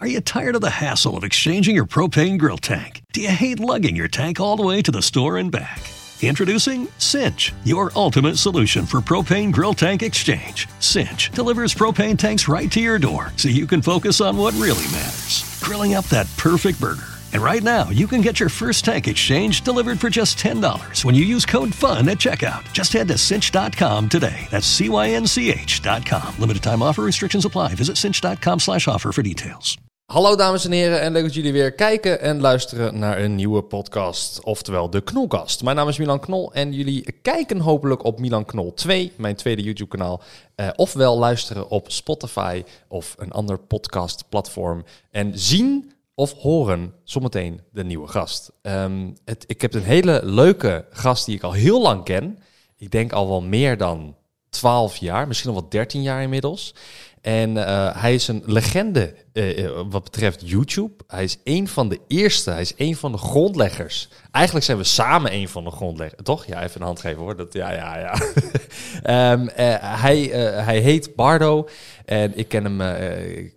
Are you tired of the hassle of exchanging your propane grill tank? Do you hate lugging your tank all the way to the store and back? Introducing Cinch, your ultimate solution for propane grill tank exchange. Cinch delivers propane tanks right to your door so you can focus on what really matters grilling up that perfect burger. And right now, you can get your first tank exchange delivered for just $10 when you use code FUN at checkout. Just head to cinch.com today. That's C Y N C H.com. Limited time offer restrictions apply. Visit cinch.com slash offer for details. Hallo dames en heren en leuk dat jullie weer kijken en luisteren naar een nieuwe podcast, oftewel de Knolkast. Mijn naam is Milan Knol en jullie kijken hopelijk op Milan Knol 2, mijn tweede YouTube kanaal, eh, ofwel luisteren op Spotify of een ander podcastplatform en zien of horen zometeen de nieuwe gast. Ehm, het, ik heb een hele leuke gast die ik al heel lang ken. Ik denk al wel meer dan 12 jaar, misschien al wel 13 jaar inmiddels. En uh, hij is een legende uh, wat betreft YouTube. Hij is een van de eerste, hij is een van de grondleggers. Eigenlijk zijn we samen een van de grondleggers. Toch? Ja, even een hand geven hoor. Dat, ja, ja, ja. uh, hij, hij heet Bardo. En ik ken hem,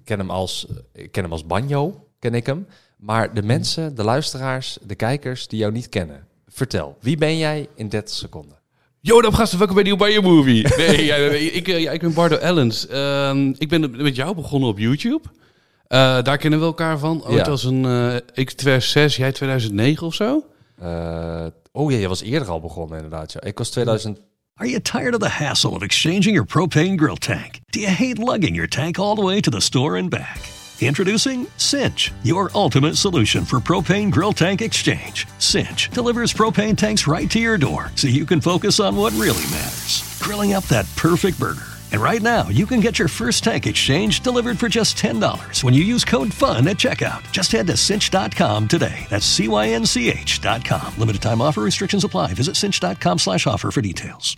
ken hem, als, ik ken hem als Banjo, ken ik hem. Maar de mensen, de luisteraars, de kijkers die jou niet kennen. Vertel, wie ben jij in 30 seconden? Yo, dan gasten, welkom bij Nieuw Bij Je Movie. Nee, ja, ik, ja, ik ben Bardo Ellens. Uh, ik ben met jou begonnen op YouTube. Uh, daar kennen we elkaar van. Ooit ja. als een, uh, ik 2006, jij 2009 of zo? Uh, oh ja, je was eerder al begonnen inderdaad. Ja. Ik was 2000... Are you tired of the hassle of exchanging your propane grill tank? Do you hate lugging your tank all the way to the store and back? Introducing Cinch, your ultimate solution for propane grill tank exchange. Cinch delivers propane tanks right to your door so you can focus on what really matters grilling up that perfect burger. And right now, you can get your first tank exchange delivered for just $10 when you use code FUN at checkout. Just head to cinch.com today. That's C Y N C H.com. Limited time offer restrictions apply. Visit cinch.com slash offer for details.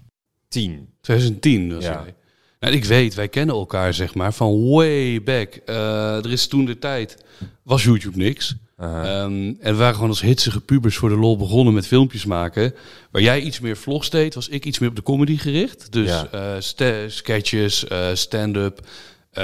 10. 2010 was ja. hij. Nou, ik weet, wij kennen elkaar zeg maar van way back. Uh, er is toen de tijd, was YouTube niks. Uh -huh. um, en we waren gewoon als hitsige pubers voor de lol begonnen met filmpjes maken. Waar jij iets meer vlogs deed, was ik iets meer op de comedy gericht. Dus ja. uh, st sketches, uh, stand-up,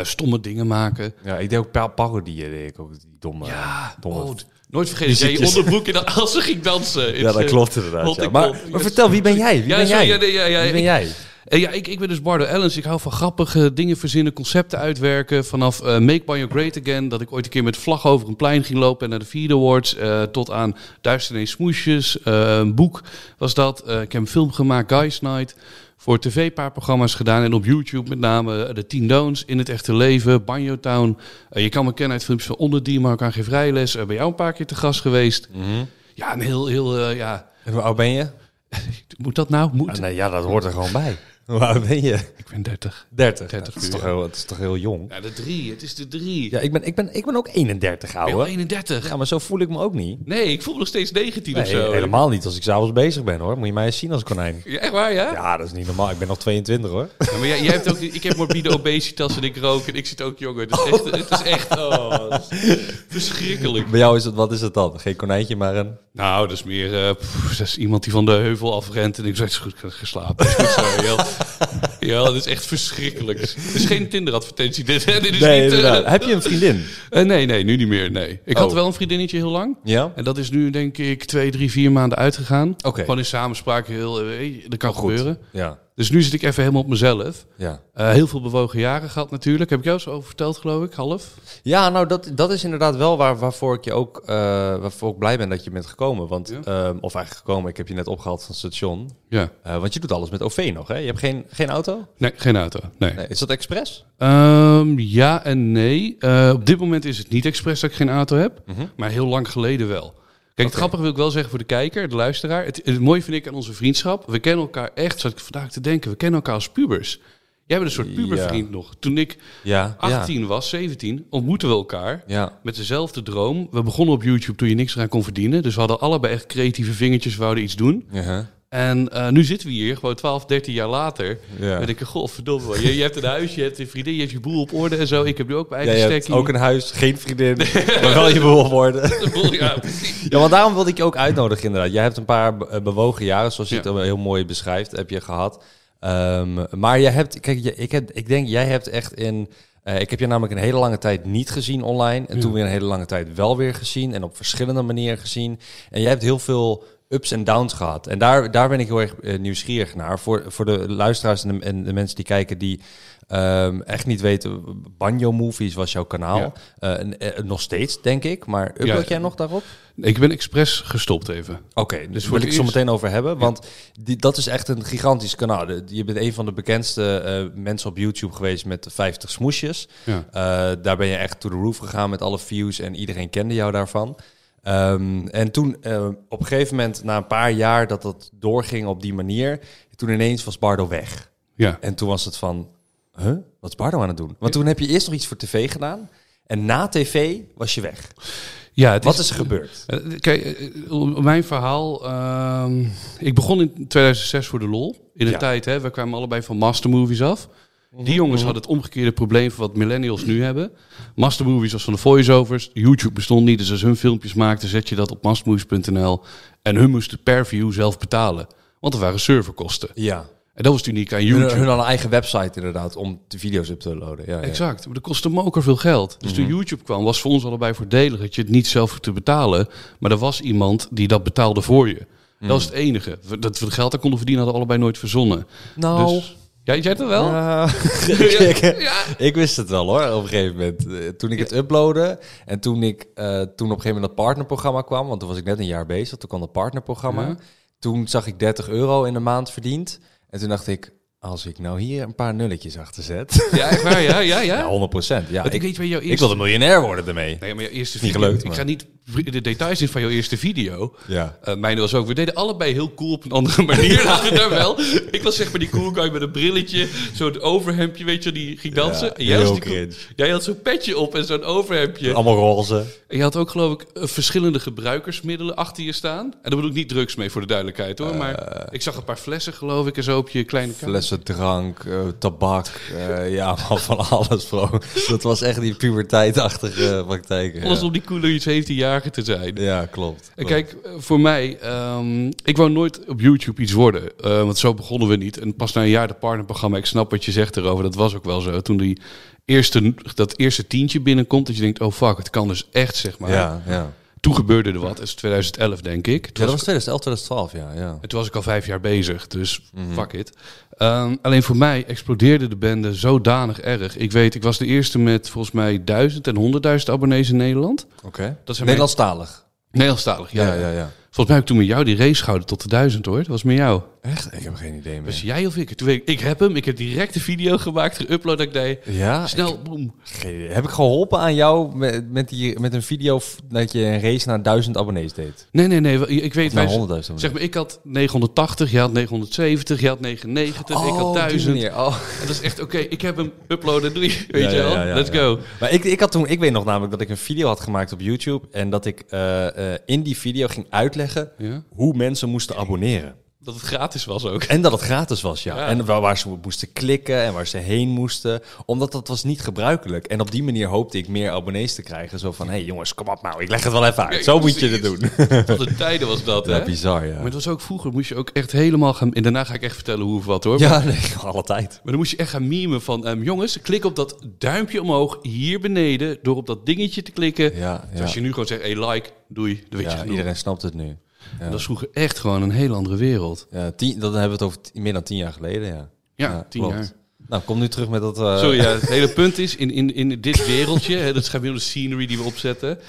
stomme dingen maken. Ja, ik deed ook parodieën, deed ik ook die domme... Ja, domme oh, Nooit vergeten, jij je onderbroek in de, als ze ging dansen. Ja, dat klopt inderdaad. Ja. Maar, maar, vertel, wie ben jij? Wie ja, ben jij? Ja, nee, ja, ja, wie ben jij? Uh, ja, ik, ik ben dus Bardo Ellens. Ik hou van grappige dingen verzinnen, concepten uitwerken. Vanaf uh, Make Banjo Great Again, dat ik ooit een keer met vlag over een plein ging lopen en naar de Vierde Awards. Uh, tot aan Duizend en Smoesjes, een boek was dat. ik heb een film gemaakt, Guys Night. Voor tv een paar programma's gedaan en op YouTube met name de 10 Don'ts in het echte leven, Banjo Town. je kan me kennen uit filmpjes van Onder die Marokkaan geen vrijles. bij jou een paar keer te gast geweest. Mm -hmm. Ja, een heel, heel, ja... En hoe oud ben je? Moet dat nou? Moet. Ah, nee, ja, dat hoort er gewoon bij. Hoe oud ben je? Ik ben 30. 30? 30 dat, is toch heel, dat is toch heel jong? Ja, de drie. Het is de drie. Ja, ik ben, ik ben, ik ben ook 31, ouwe. 31? Ja, maar zo voel ik me ook niet. Nee, ik voel me nog steeds 19 nee, of zo. helemaal niet als ik s'avonds bezig ben, hoor. Moet je mij eens zien als konijn. Ja, echt waar, ja? Ja, dat is niet normaal. Ik ben nog 22, hoor. Ja, maar jij, jij hebt ook... Ik heb morbide obesitas en ik rook en ik zit ook jonger. Het is echt... Het is echt oh, is verschrikkelijk. Bij jou is het... Wat is het dan? Geen konijntje, maar een... Nou, dat is meer... Uh, pff, dat is iemand die van de heuvel afrent en ik zeg, het is goed geslapen. Is goed. Ja, dat is echt verschrikkelijk. Het is geen Tinder-advertentie. Dit, dit is nee, niet, uh, Heb je een vriendin? Uh, nee, nee, nu niet meer. Nee. Ik oh. had wel een vriendinnetje heel lang. Ja? En dat is nu denk ik twee, drie, vier maanden uitgegaan. Oké. Okay. Gewoon in samenspraak heel... Uh, dat kan oh, gebeuren. Ja. Dus nu zit ik even helemaal op mezelf. Ja. Uh, heel veel bewogen jaren gehad natuurlijk. Heb ik jou zo over verteld, geloof ik, half? Ja, nou dat, dat is inderdaad wel waar, waarvoor ik je ook uh, waarvoor ik blij ben dat je bent gekomen. Want, ja. um, of eigenlijk gekomen, ik heb je net opgehaald van het station. Ja. Uh, want je doet alles met OV nog, hè? Je hebt geen, geen auto? Nee, geen auto. Nee. nee is dat expres? Um, ja en nee. Op dit moment is het niet expres dat ik geen auto heb. Mhm. Maar heel lang geleden wel. Kijk, het grappige wil ik wel zeggen voor de kijker, de luisteraar. Het, het mooie vind ik aan onze vriendschap. We kennen elkaar echt, zat ik vandaag te denken, we kennen elkaar als pubers. Jij bent een soort pubervriend Ja. nog. Toen ik Ja. 18 was, 17, ontmoetten we elkaar. Met dezelfde droom. We begonnen op YouTube toen je niks eraan kon verdienen. Dus we hadden allebei echt creatieve vingertjes, we wouden iets doen. ja. Uh-huh. En uh, nu zitten we hier, gewoon 12, 13 jaar later. Ja. En ik goh, verdomme. Je, je hebt een huis, je hebt een vriendin, je hebt je boel op orde en zo. Ik heb nu ook mijn eigen stekkie. ook een huis, geen vriendin, maar wel je boel worden. Ja, precies. Ja, want daarom wilde ik je ook uitnodigen inderdaad. Jij hebt een paar eh, bewogen jaren, zoals je Ja. het heel mooi beschrijft, heb je gehad. Ehm, maar jij hebt, kijk, ik, heb, ik denk, jij hebt echt in Eh, ik heb je namelijk een hele lange tijd niet gezien online. En toen weer een hele lange tijd wel weer gezien. En op verschillende manieren gezien. En jij hebt heel veel ups en downs gehad. En daar, daar ben ik heel erg eh, nieuwsgierig naar. Voor, voor de luisteraars en de, en de mensen die kijken die ehm, echt niet weten. Banjo Movies was jouw kanaal. Ja. Eh, en, eh, nog steeds, denk ik. Maar upload Ja. jij nog daarop? Ik ben expres gestopt even. Oké, dus voor wil het ik zo eerst- meteen over hebben. Want die, dat is echt een gigantisch kanaal. Je bent een van de bekendste mensen op YouTube geweest met de 50 smoesjes. Daar ben je echt to the roof gegaan met alle views en iedereen kende jou daarvan. Ehm, en toen eh, op een gegeven moment, na een paar jaar dat dat doorging op die manier, toen ineens was Bardo weg. Ja. En toen was het van, huh? Wat is Bardo aan het doen? Want toen heb je eerst nog iets voor tv gedaan. En na tv was je weg. ja het Wat is er gebeurd? Eh, Kijk, eh, mijn verhaal. ehm, ik begon in 2006 voor de lol. In een Ja. tijd, hè, we kwamen allebei van mastermovies af. Mhm. Die jongens hadden het omgekeerde probleem van wat millennials nu hebben. Mastermovies was van de voiceovers. YouTube bestond niet, dus als hun filmpjes maakten, zet je dat op mastermovies.nl. En hun moesten per view zelf betalen. Want er waren serverkosten. Ja. En dat was het uniek aan Hun, YouTube. hun een eigen website inderdaad om de video's up te loaden. Ja. Exact, maar dat kostte moker veel geld. Dus Mhm. toen YouTube kwam, was voor ons allebei voordelig dat je het niet zelf hoeft te betalen. Maar er was iemand die dat betaalde voor je. Dat was het enige. Dat we het geld daar konden verdienen, hadden we allebei nooit verzonnen. Nou, Dus, ja, jij het wel? Ah, ik, ik wist het wel hoor, op een gegeven moment. Eh, Toen ik het uploadde en toen ik eh, toen op een gegeven moment dat partnerprogramma kwam, want toen was ik net een jaar bezig, toen kwam dat partnerprogramma. Ja. Toen zag ik 30 euro in de maand verdiend. En toen dacht ik, als ik nou hier een paar nulletjes achter zet. Ja, echt waar? Ja, ja, ja. Ja, 100 procent. Ja, ik, ik weet waar jouw ik eerste... wilde miljonair worden ermee. Nee, maar jouw eerste Niet video... gelukt, ik ga niet de details in van jouw eerste video. Ja. Eh mijne was ook... We deden allebei heel cool op een andere manier. laten we daar wel. Ik was zeg maar die cool guy met een brilletje. Zo'n overhemdje, weet je, die ging dansen. Ja, En jij, heel was die cool- cringe. jij had zo'n petje op en zo'n overhemdje. Allemaal roze. En je had ook, geloof ik, eh, verschillende gebruikersmiddelen achter je staan. En daar bedoel ik niet drugs mee, voor de duidelijkheid hoor. Maar ik zag een paar flessen, geloof ik, en zo op je kleine kamer. Flessen drank, eh, tabak, eh, ja, van alles, bro. Dat was echt die puberteitachtige praktijken. Alles Ja, om die coole 17-jarige te zijn. ja klopt. En kijk, eh, voor mij, ehm, ik wou nooit op YouTube iets worden. eh, want zo begonnen we niet. En pas na een jaar de partnerprogramma, ik snap wat je zegt erover. Dat was ook wel zo. Toen die eerste, dat eerste tientje binnenkomt, dat je denkt, oh fuck, het kan dus echt, zeg maar. Ja, ja. Toen gebeurde er wat. Dat is 2011, denk ik. Toen Ja, dat was was 2011, 2012, ja. ja. En toen was ik al vijf jaar bezig, dus Mhm. fuck it. Ehm, alleen voor mij explodeerde de bende zodanig erg. Ik weet, ik was de eerste met volgens mij duizend en honderdduizend abonnees in Nederland. Oké. Dat zijn Nederlandstalig. Nederlandstalig, ja. Ja, ja, ja. Volgens mij heb ik toen met jou die race gehouden tot de duizend hoor. Dat was met jou. Echt? Ik heb geen idee meer. Was jij of ik? Toen weet ik, ik heb hem, ik heb direct de video gemaakt, geüpload. Dat ik deed, Ja? snel, boem. Heb ik geholpen aan jou met, met, die, met een video dat je een race naar 1000 abonnees deed? Nee, nee, nee, ik weet... Wij- 100.000 abonnees. Zeg maar, ik had 980, jij had 970, jij had 99, ik had op die 1000. manier. Oh. En dat is echt, oké, ik heb hem, uploaden, doe je, weet Ja, je ja, wel? ja, ja, Let's go. Maar ik, ik had toen, ik weet nog namelijk dat ik een video had gemaakt op YouTube en dat ik eh, eh, in die video ging uitleggen Ja? hoe mensen moesten abonneren. Dat het gratis was ook. En dat het gratis was, ja. Ja. En waar, waar ze moesten klikken en waar ze heen moesten. Omdat dat was niet gebruikelijk. En op die manier hoopte ik meer abonnees te krijgen. Zo van, hé hey jongens, kom op nou, ik leg het wel even uit. Ja, Zo moet je het doen. Wat een tijden was dat, hè? Ja, bizar, ja. Maar het was ook vroeger, moest je ook echt helemaal gaan... En daarna ga ik echt vertellen hoe of wat, hoor. Ja, nee, alle tijd. Maar dan moest je echt gaan memen van... ehm, jongens, klik op dat duimpje omhoog hier beneden... door op dat dingetje te klikken. Ja, Dus als je nu gewoon zegt, hey, like, doei, dan weet je ja genoeg. iedereen snapt het nu. Ja. Dat is vroeger echt gewoon een hele andere wereld. Ja, tien, dan hebben we het over meer dan tien jaar geleden, ja. Ja, tien klopt. jaar. Nou, kom nu terug met dat... eh, Sorry, ja, het hele punt is, in, in, in dit wereldje, hè, dat de scenery die we opzetten,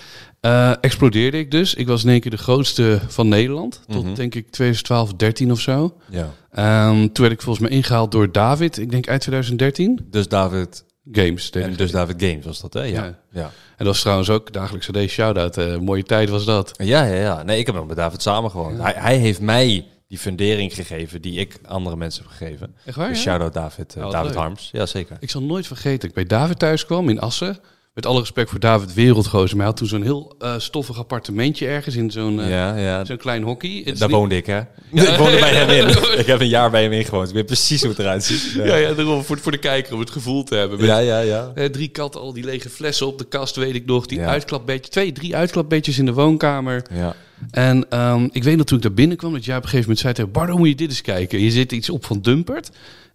eh, explodeerde ik dus. Ik was in één keer de grootste van Nederland, tot Mhm. denk ik 2012, 13 of zo. Ja. Ehm, toen werd ik volgens mij ingehaald door David, ik denk uit 2013. Dus David... Games. En dus David Games was dat, hè? Ja. Ja. Ja. En dat was trouwens ook dagelijks deze shout-out. eh, mooie tijd was dat. Ja, ja, ja. Nee, ik heb nog met David samen gewoond. Hij, hij heeft mij die fundering gegeven die ik andere mensen heb gegeven. Echt waar, Dus shout-out David, eh, Oh, David leuk. Harms. Ja, zeker. Ik zal nooit vergeten ik bij David thuis kwam in Assen. Met alle respect voor David Wereldgozer. Maar hij had toen zo'n heel eh, stoffig appartementje ergens in zo'n eh, ja, ja. zo'n klein hockey. Daar niet- woonde ik, hè? Ik woonde bij hem in. Ik heb een jaar bij hem ingewoond. Ik weet precies hoe het eruit ziet. Ja, ja, daarom voor, voor de kijker om het gevoel te hebben. Met, ja, ja. ja. eh, drie katten, al die lege flessen op de kast, weet ik nog. Die Ja. uitklapbeetjes, twee, drie uitklapbeetjes in de woonkamer. ja. En ehm, ik weet nog toen ik daar binnenkwam, dat jij op een gegeven moment zei tegen Bardo, moet je dit eens kijken. Je zit iets op van Dumpert.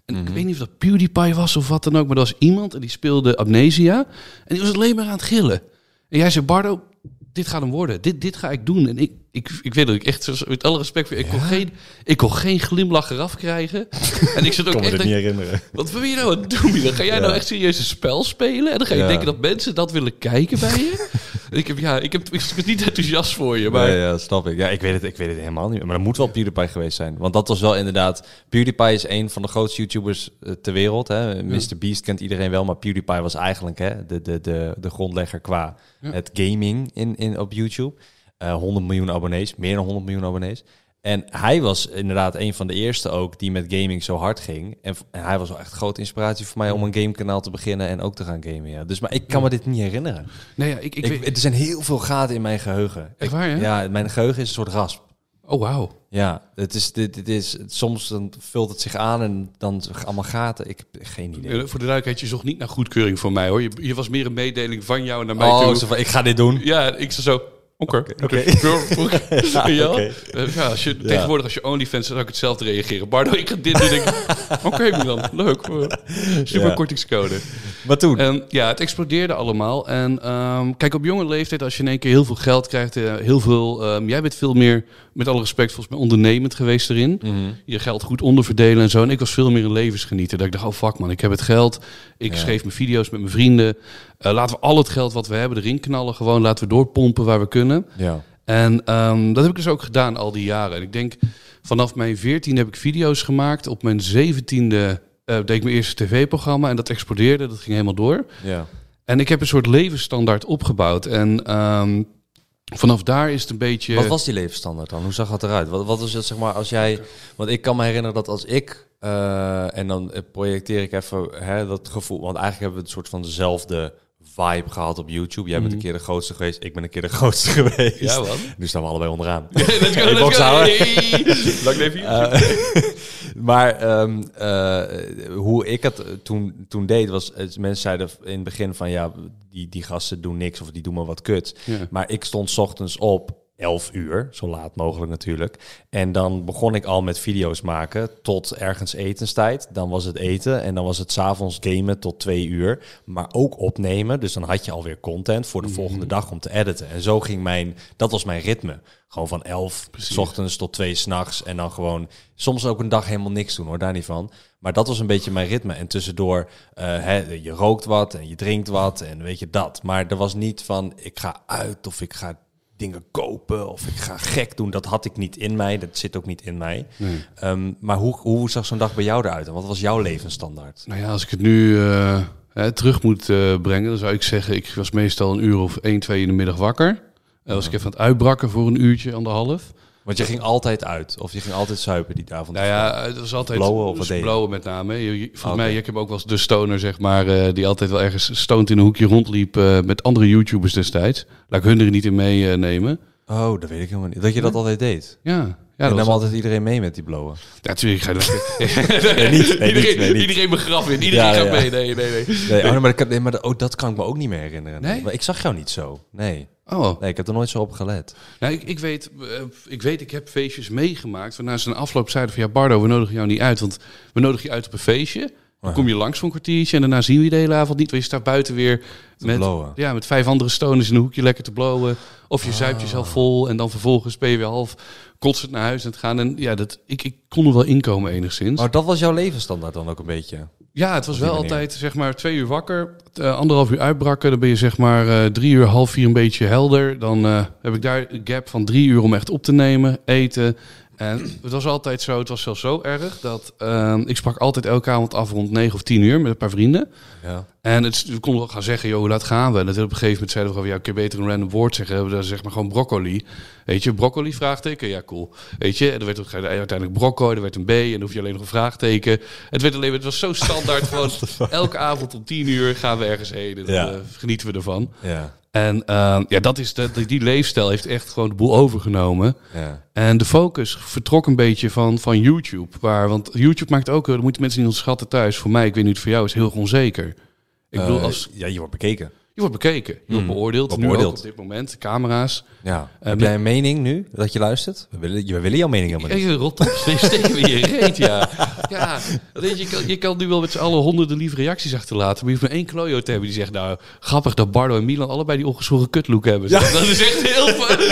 En ik weet niet of dat PewDiePie was of wat dan ook, maar er was iemand en die speelde Amnesia. En die was alleen maar aan het gillen. En jij zei, Bardo, dit gaat hem worden. Dit, dit ga ik doen. En ik, ik, ik weet dat ik echt, met alle respect voor ik, kon geen, ik kon geen glimlach eraf krijgen. en ik zit ook me echt... dit denk- niet herinneren. wat ben je nou aan doen? Milan? Ga jij nou echt serieus een spel spelen? En dan ga je Ja. denken dat mensen dat willen kijken bij je? Ik, heb, ja, ik, heb, ik ben niet enthousiast voor je, maar... Nee, ja, snap ik. Ja, ik weet, het, ik weet het helemaal niet. Maar dat moet wel PewDiePie geweest zijn. Want dat was wel inderdaad... PewDiePie is een van de grootste YouTubers eh, ter wereld. Hè. Mr. Beast kent iedereen wel, maar PewDiePie was eigenlijk hè, de, de, de, de grondlegger qua Ja. het gaming in, in, op YouTube. Eh 100 miljoen abonnees, meer dan 100 miljoen abonnees. En hij was inderdaad een van de eerste ook die met gaming zo hard ging. En, hij was wel echt grote inspiratie voor mij om een gamekanaal te beginnen en ook te gaan gamen. Ja. Dus maar ik kan me dit niet herinneren. Nee, ja, ik, ik, er zijn heel veel gaten in mijn geheugen. Echt waar, hè? Ja, mijn geheugen is een soort rasp. Oh, wauw. Ja, het is, dit, dit is, soms dan vult het zich aan en dan allemaal gaten. Ik heb geen idee. Eh, Voor de duidelijkheid, je zocht niet naar goedkeuring voor mij, hoor. Je, je was meer een mededeling van jou naar mij Oh, toe. zo van, ik ga dit doen. Ja, ik zei zo... Oké, oké. Ja, Ja, ja, als je, tegenwoordig als je OnlyFans zou ik hetzelfde reageren. Bardo, ik ga dit doen. denk ik, Oké Milan, leuk. Super Ja. kortingscode. Maar toen? En ja, het explodeerde allemaal. En ehm, kijk, op jonge leeftijd, als je in één keer heel veel geld krijgt, eh, heel veel. ehm, jij bent veel meer, met alle respect, volgens mij ondernemend geweest erin. Mhm. Je geld goed onderverdelen en zo. En ik was veel meer een levensgenieter. Dat ik dacht, oh fuck man, ik heb het geld. Ik Ja. schreef mijn video's met mijn vrienden. Eh, laten we al het geld wat we hebben erin knallen. Gewoon laten we doorpompen waar we kunnen. Ja. En ehm, dat heb ik dus ook gedaan al die jaren. En ik denk, vanaf mijn 14 heb ik video's gemaakt. Op mijn 17e eh, deed ik mijn eerste tv-programma. En dat explodeerde, dat ging helemaal door. Ja. En ik heb een soort levensstandaard opgebouwd. En ehm, vanaf daar is het een beetje... Wat was die levensstandaard dan? Hoe zag het eruit? Wat, wat was het, zeg maar, als jij... Want ik kan me herinneren dat als ik... eh, en dan eh, projecteer ik even hè, dat gevoel... Want eigenlijk hebben we een soort van dezelfde vibe gehad op YouTube. Jij bent een keer de grootste geweest, ik ben een keer de grootste geweest. Ja, wat? Nu staan we allebei onderaan. Let's go, let's go. Lang leven YouTube. Maar ehm, eh, hoe ik het toen, toen deed, was... eh, mensen zeiden in het begin van... Ja, die, die gasten doen niks of die doen maar wat kut. Ja. Maar ik stond 's ochtends op 11 uur, zo laat mogelijk natuurlijk. En dan begon ik al met video's maken tot ergens etenstijd. Dan was het eten en dan was het 's avonds gamen tot 2 uur. Maar ook opnemen, dus dan had je alweer content voor de volgende dag om te editen. En zo ging mijn, dat was mijn ritme. Gewoon van 11 s ochtends tot 2 s'nachts. En dan gewoon soms ook een dag helemaal niks doen hoor, daar niet van. Maar dat was een beetje mijn ritme. En tussendoor, eh, je rookt wat en je drinkt wat en weet je dat. Maar er was niet van, ik ga uit of ik ga dingen kopen of ik ga gek doen. Dat had ik niet in mij. Dat zit ook niet in mij. Ehm, maar hoe, hoe zag zo'n dag bij jou eruit? En wat was jouw levensstandaard? Nou ja, als ik het nu eh, hè, terug moet eh, brengen, dan zou ik zeggen, ik was meestal een uur of 1, 2 in de middag wakker. Uh, was ik even aan het uitbrakken voor een uurtje, anderhalf. Want je ging altijd uit of je ging altijd zuipen die avond. Nou ja, het was altijd Blowen of dus blowen met name. Je- Volgens Oké. mij, ik heb ook wel eens de stoner, zeg maar, eh, die altijd wel ergens stoned in een hoekje rondliep eh, met andere YouTubers destijds. Laat ik hun er niet in meenemen. Oh, dat weet ik helemaal niet. Dat je dat altijd deed. ja, ja, en dat nam altijd iedereen mee met die blowen. Ja, natuurlijk ga je Nee, niet, nee, iedereen, nee, niet. iedereen begraf in. Iedereen Ja, gaat ja. mee. Nee, nee, nee. Nee, oh, nee, maar, dat, kan- nee, maar dat, oh, dat kan ik me ook niet meer herinneren. Nee? Maar ik zag jou niet zo. Nee. Oh, Nee, ik heb er nooit zo op gelet. nou, ik, ik, weet, eh, ik weet, ik heb feestjes meegemaakt. Waarna ze een afloop zeiden van... Ja, Bardo, we nodigen jou niet uit. Want we nodigen je uit op een feestje. Dan kom je langs voor een kwartiertje. En daarna zien we je de hele avond niet. Want je staat buiten weer met, blowen. ja, met vijf andere stoners in een hoekje lekker te blowen. Of je zuipt jezelf vol. En dan vervolgens ben je weer half kotsend naar huis aan het gaan. En ja, dat, ik, ik kon er wel inkomen enigszins. Maar dat was jouw levensstandaard dan ook een beetje? Ja, het was wel manier. altijd zeg maar twee uur wakker, eh, anderhalf uur uitbrakken. Dan ben je zeg maar eh, drie uur, half vier een beetje helder. Dan eh, heb ik daar een gap van drie uur om echt op te nemen, eten. En het was altijd zo, het was zelfs zo erg dat eh, ik sprak altijd elke avond af rond negen of tien uur met een paar vrienden. Ja. En het, we konden wel gaan zeggen, joh, hoe laat gaan we? En dat op een gegeven moment zeiden we gewoon, ja, kun je beter een random woord zeggen? We dan zeg maar gewoon broccoli. Weet je, broccoli, vraagteken? Ja, cool. Weet je, en er werd uiteindelijk brocco, er werd een B en dan hoef je alleen nog een vraagteken. Het, werd alleen, het was zo standaard, gewoon elke avond om tien uur gaan we ergens heen en dan eh, genieten we ervan. Ja. En eh, ja, dat is de, die leefstijl heeft echt gewoon de boel overgenomen. Ja. En de focus vertrok een beetje van, van YouTube. Waar, want YouTube maakt ook, dat moeten mensen niet onderschatten thuis. Voor mij, ik weet niet voor jou is, heel onzeker. Ik bedoel, Eh, als, ja, je wordt bekeken. je wordt bekeken, je wordt Mm, beoordeeld. Nu beoordeeld. op dit moment, camera's. Ja. Heb met- jij een mening nu dat je luistert? We willen, we willen jouw mening helemaal niet. Rot op, steken we je reet, ja. Ja, weet je, je, kan, je kan nu wel met z'n allen honderden lieve reacties achterlaten. Maar je hoeft maar één klojo te hebben die zegt... Nou, grappig dat Bardo en Milan allebei die ongeschoren kutlook hebben. Dat is echt heel.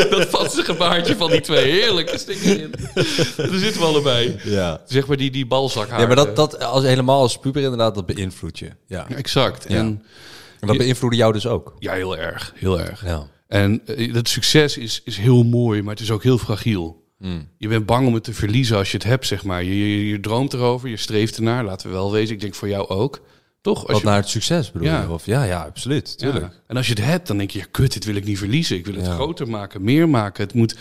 Dat vatsige van die twee. Heerlijk, er stik in. Daar zitten we allebei. Ja. Zeg maar die, die balzak Ja, maar dat, dat als, helemaal als puber inderdaad, dat beïnvloedt je. Ja. Exact. Ja. En En dat beïnvloedde jou dus ook. ja, heel erg. Heel erg. Ja. En eh, dat succes is, is heel mooi, maar het is ook heel fragiel. Hmm. Je bent bang om het te verliezen als je het hebt, zeg maar. Je, je, je droomt erover, je streeft ernaar, laten we wel wezen. Ik denk voor jou ook. Toch? Als Wat je, naar het succes bedoel Ja. je? Of, ja, ja, absoluut. Ja. Tuurlijk. En als je het hebt, dan denk je, ja, kut, dit wil ik niet verliezen. Ik wil het Ja. groter maken, meer maken. Het moet,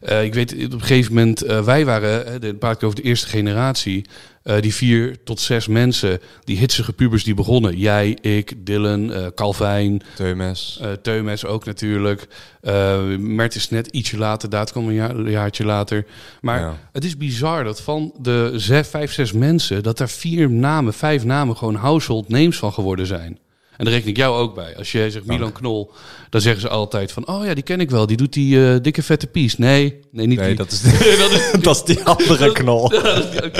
eh, ik weet, op een gegeven moment, eh, wij waren, de praat ik over de eerste generatie, eh, die vier tot zes mensen, die hitsige pubers die begonnen. Jij, ik, Dylan, Calvijn, Teumes. Teumes ook natuurlijk. Mert is net ietsje later, Daad kwam een, jaar, een jaartje later. Maar Ja. het is bizar dat van de zes, vijf, zes mensen... dat daar vier namen, vijf namen gewoon household names van geworden zijn. En daar reken ik jou ook bij. Als jij zegt Milan Knol, dan zeggen ze altijd van... oh ja, die ken ik wel, die doet die eh, dikke vette pies. Nee, nee, niet Nee, die. dat is, dat is, dat is die andere knol. ja.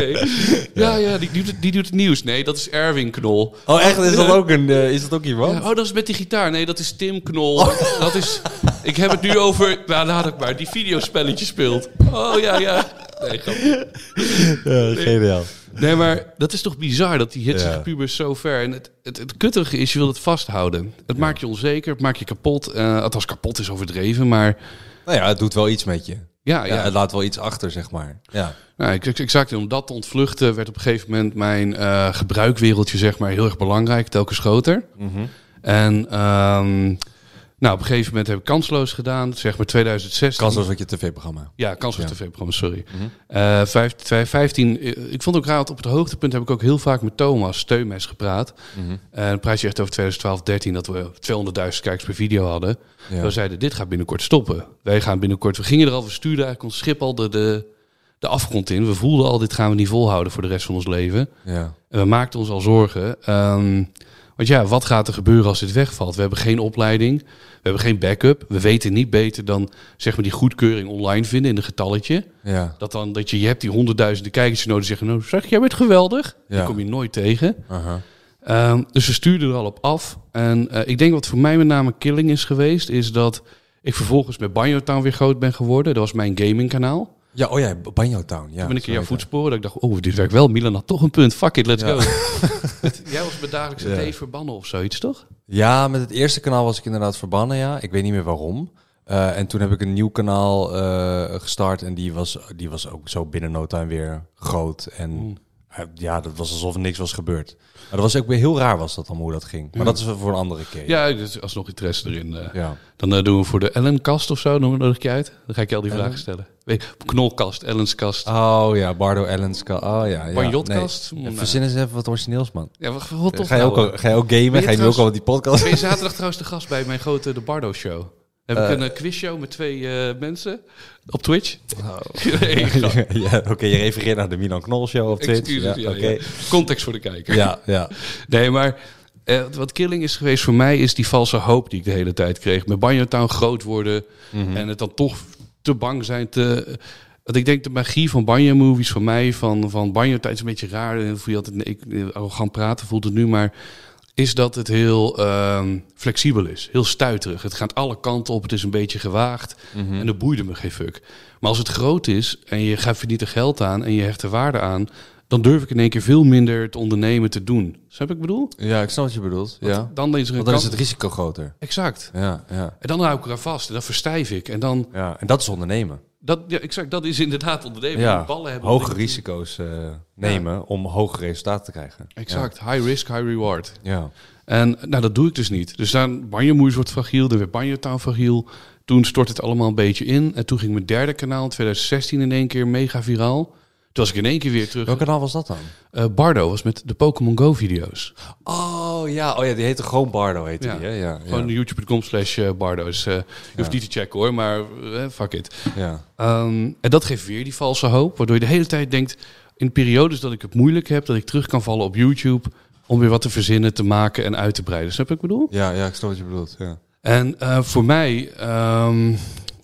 Ja, ja, die, die, doet, die doet het nieuws. Nee, dat is Erwin Knol. Oh, echt? Is dat ook, een, eh, is dat ook iemand? Ja, oh, dat is met die gitaar. Nee, dat is Tim Knol. Dat is, ik heb het nu over... Nou, laat ik maar. Die videospelletje speelt. Oh, ja, ja. Nee, grapje. Ja, geniaal. Nee, maar dat is toch bizar dat die hitsige Ja. pubers zo ver... En het, het, het kuttige is, je wil het vasthouden. Het maakt je onzeker, het maakt je kapot. Eh althans, kapot is overdreven, maar... Nou ja, het doet wel iets met je. Ja, Ja, ja. het laat wel iets achter, zeg maar. Ja. Nou, exact. En om dat te ontvluchten werd op een gegeven moment mijn eh gebruikwereldje zeg maar heel erg belangrijk, telkens groter. En ehm, nou, op een gegeven moment heb ik kansloos gedaan, zeg maar 2016. Kansloos wat je tv-programma. Ja, kansloos Ja. tv-programma, sorry. 15, eh, ik vond ook raar, want op het hoogtepunt heb ik ook heel vaak met Thomas Steumes gepraat. En dan praat je echt over 2012, 13, dat we 200.000 kijkers per video hadden. Ja. We zeiden, dit gaat binnenkort stoppen. Wij gaan binnenkort, we gingen er al, we stuurden eigenlijk ons schip al de, de, de afgrond in. We voelden al, dit gaan we niet volhouden voor de rest van ons leven. Ja. En we maakten ons al zorgen. Ehm, want ja, wat gaat er gebeuren als dit wegvalt? We hebben geen opleiding, we hebben geen backup. We weten niet beter dan zeg maar die goedkeuring online vinden in een getalletje. Ja. Dat dan dat je, je hebt die honderdduizenden kijkers nodig die zeggen, nou zeg, jij bent geweldig. Die Ja. kom je nooit tegen. Ehm, dus we stuurden er al op af. En eh, ik denk wat voor mij met name killing is geweest, is dat ik vervolgens met Banjo Town weer groot ben geworden. Dat was mijn gamingkanaal. Ja, oh ja, Banjo Town. Ja, Toen ben ik in jouw voetsporen. Dat ik dacht, oh, dit werkt wel. Milan had toch een punt. Fuck it, let's Ja. go. Jij was met dagelijkse Ja. thee verbannen of zoiets, toch? Ja, met het eerste kanaal was ik inderdaad verbannen, ja. Ik weet niet meer waarom. Eh, en toen heb ik een nieuw kanaal eh, gestart en die was, die was ook zo binnen no time weer groot. En Mm. Eh, ja, dat was alsof er niks was gebeurd. Maar dat was ook weer heel raar was dat dan hoe dat ging. Maar Ja. dat is voor een andere keer. Ja, dus alsnog interesse erin. eh. Ja. Dan eh, doen we voor de Ellen-kast of zo, noem nodig ik je uit. Dan ga ik je al die Ellen? vragen stellen. Knolkast, Ellens kast, Oh ja, Bardo Allen's ka- Oh ja, ja. Banjotkast. Nee. Nou, Verzin eens even wat origineels, man. Ja, wat, wat tof Ga je, ook, nou, ga je ook gamen? je Ga je nu ook al met die podcast? Ben je zaterdag trouwens de gast bij mijn grote De Bardo Show? Heb ik Eh. een eh, quizshow met twee eh, mensen op Twitch? Nee, grap. ja, Oké, je refereert naar de Milan Knol show op Twitch. Excuses, ja, ja. Context voor de kijker. Ja, ja. Nee, maar eh, wat killing is geweest voor mij is die valse hoop die ik de hele tijd kreeg. Met Banjo Town groot worden Mhm. en het dan toch te bang zijn te... Want ik denk de magie van Banjo movies voor mij, van, van Banjo Town is een beetje raar. En voel je altijd ik, eh, arrogant praten, voelt het nu, maar is dat het heel ehm, flexibel is. Heel stuiterig. Het gaat alle kanten op. Het is een beetje gewaagd. En dat boeide me geen fuck. Maar als het groot is en je gaat verdient er geld aan en je hecht er waarde aan, dan durf ik in één keer veel minder te ondernemen te doen. Snap ik bedoel? Ja, ik snap wat je bedoelt. Want Ja. Dan is er dan is het risico groter. Exact. Ja, ja, En dan hou ik eraan vast en dan verstijf ik. En dan, ja. En dat is ondernemen. Dat, ja, exact, dat is inderdaad ondernemen. Ja, ballen hebben. hoge risico's eh, nemen om hoge resultaten te krijgen. Exact. High risk, high reward. Ja. En nou, dat doe ik dus niet. Dus dan Banjo Moes wordt fragiel, dan werd Banjo Town fragiel. Toen stort het allemaal een beetje in. En toen ging mijn derde kanaal in 2016 in één keer mega viraal. Toen was ik in één keer weer terug. Welk kanaal was dat dan? Eh, Bardo was met de Pokémon Go video's. Oh ja, oh ja, die heette gewoon Bardo, heette Ja. die. Hè? Ja, Gewoon ja. youtube.com slash eh, Bardo. Dus eh, je hoeft niet te checken hoor, maar fuck it. ja. Ehm, en dat geeft weer die valse hoop. Waardoor je de hele tijd denkt, in periodes dat ik het moeilijk heb, dat ik terug kan vallen op YouTube. Om weer wat te verzinnen, te maken en uit te breiden. Snap je wat ik bedoel? Ja, ja, ik snap wat je bedoelt. Ja. En voor mij ehm,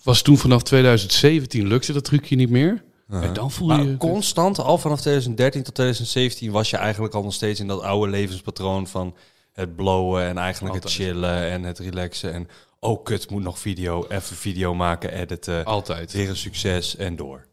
was toen vanaf 2017 lukte dat trucje niet meer. En dan voel je... Maar je constant, al vanaf 2013 tot 2017, was je eigenlijk al nog steeds in dat oude levenspatroon van het blowen en eigenlijk het chillen en het relaxen. En oh kut, moet nog video, even video maken, editen. Altijd. Weer een succes en door.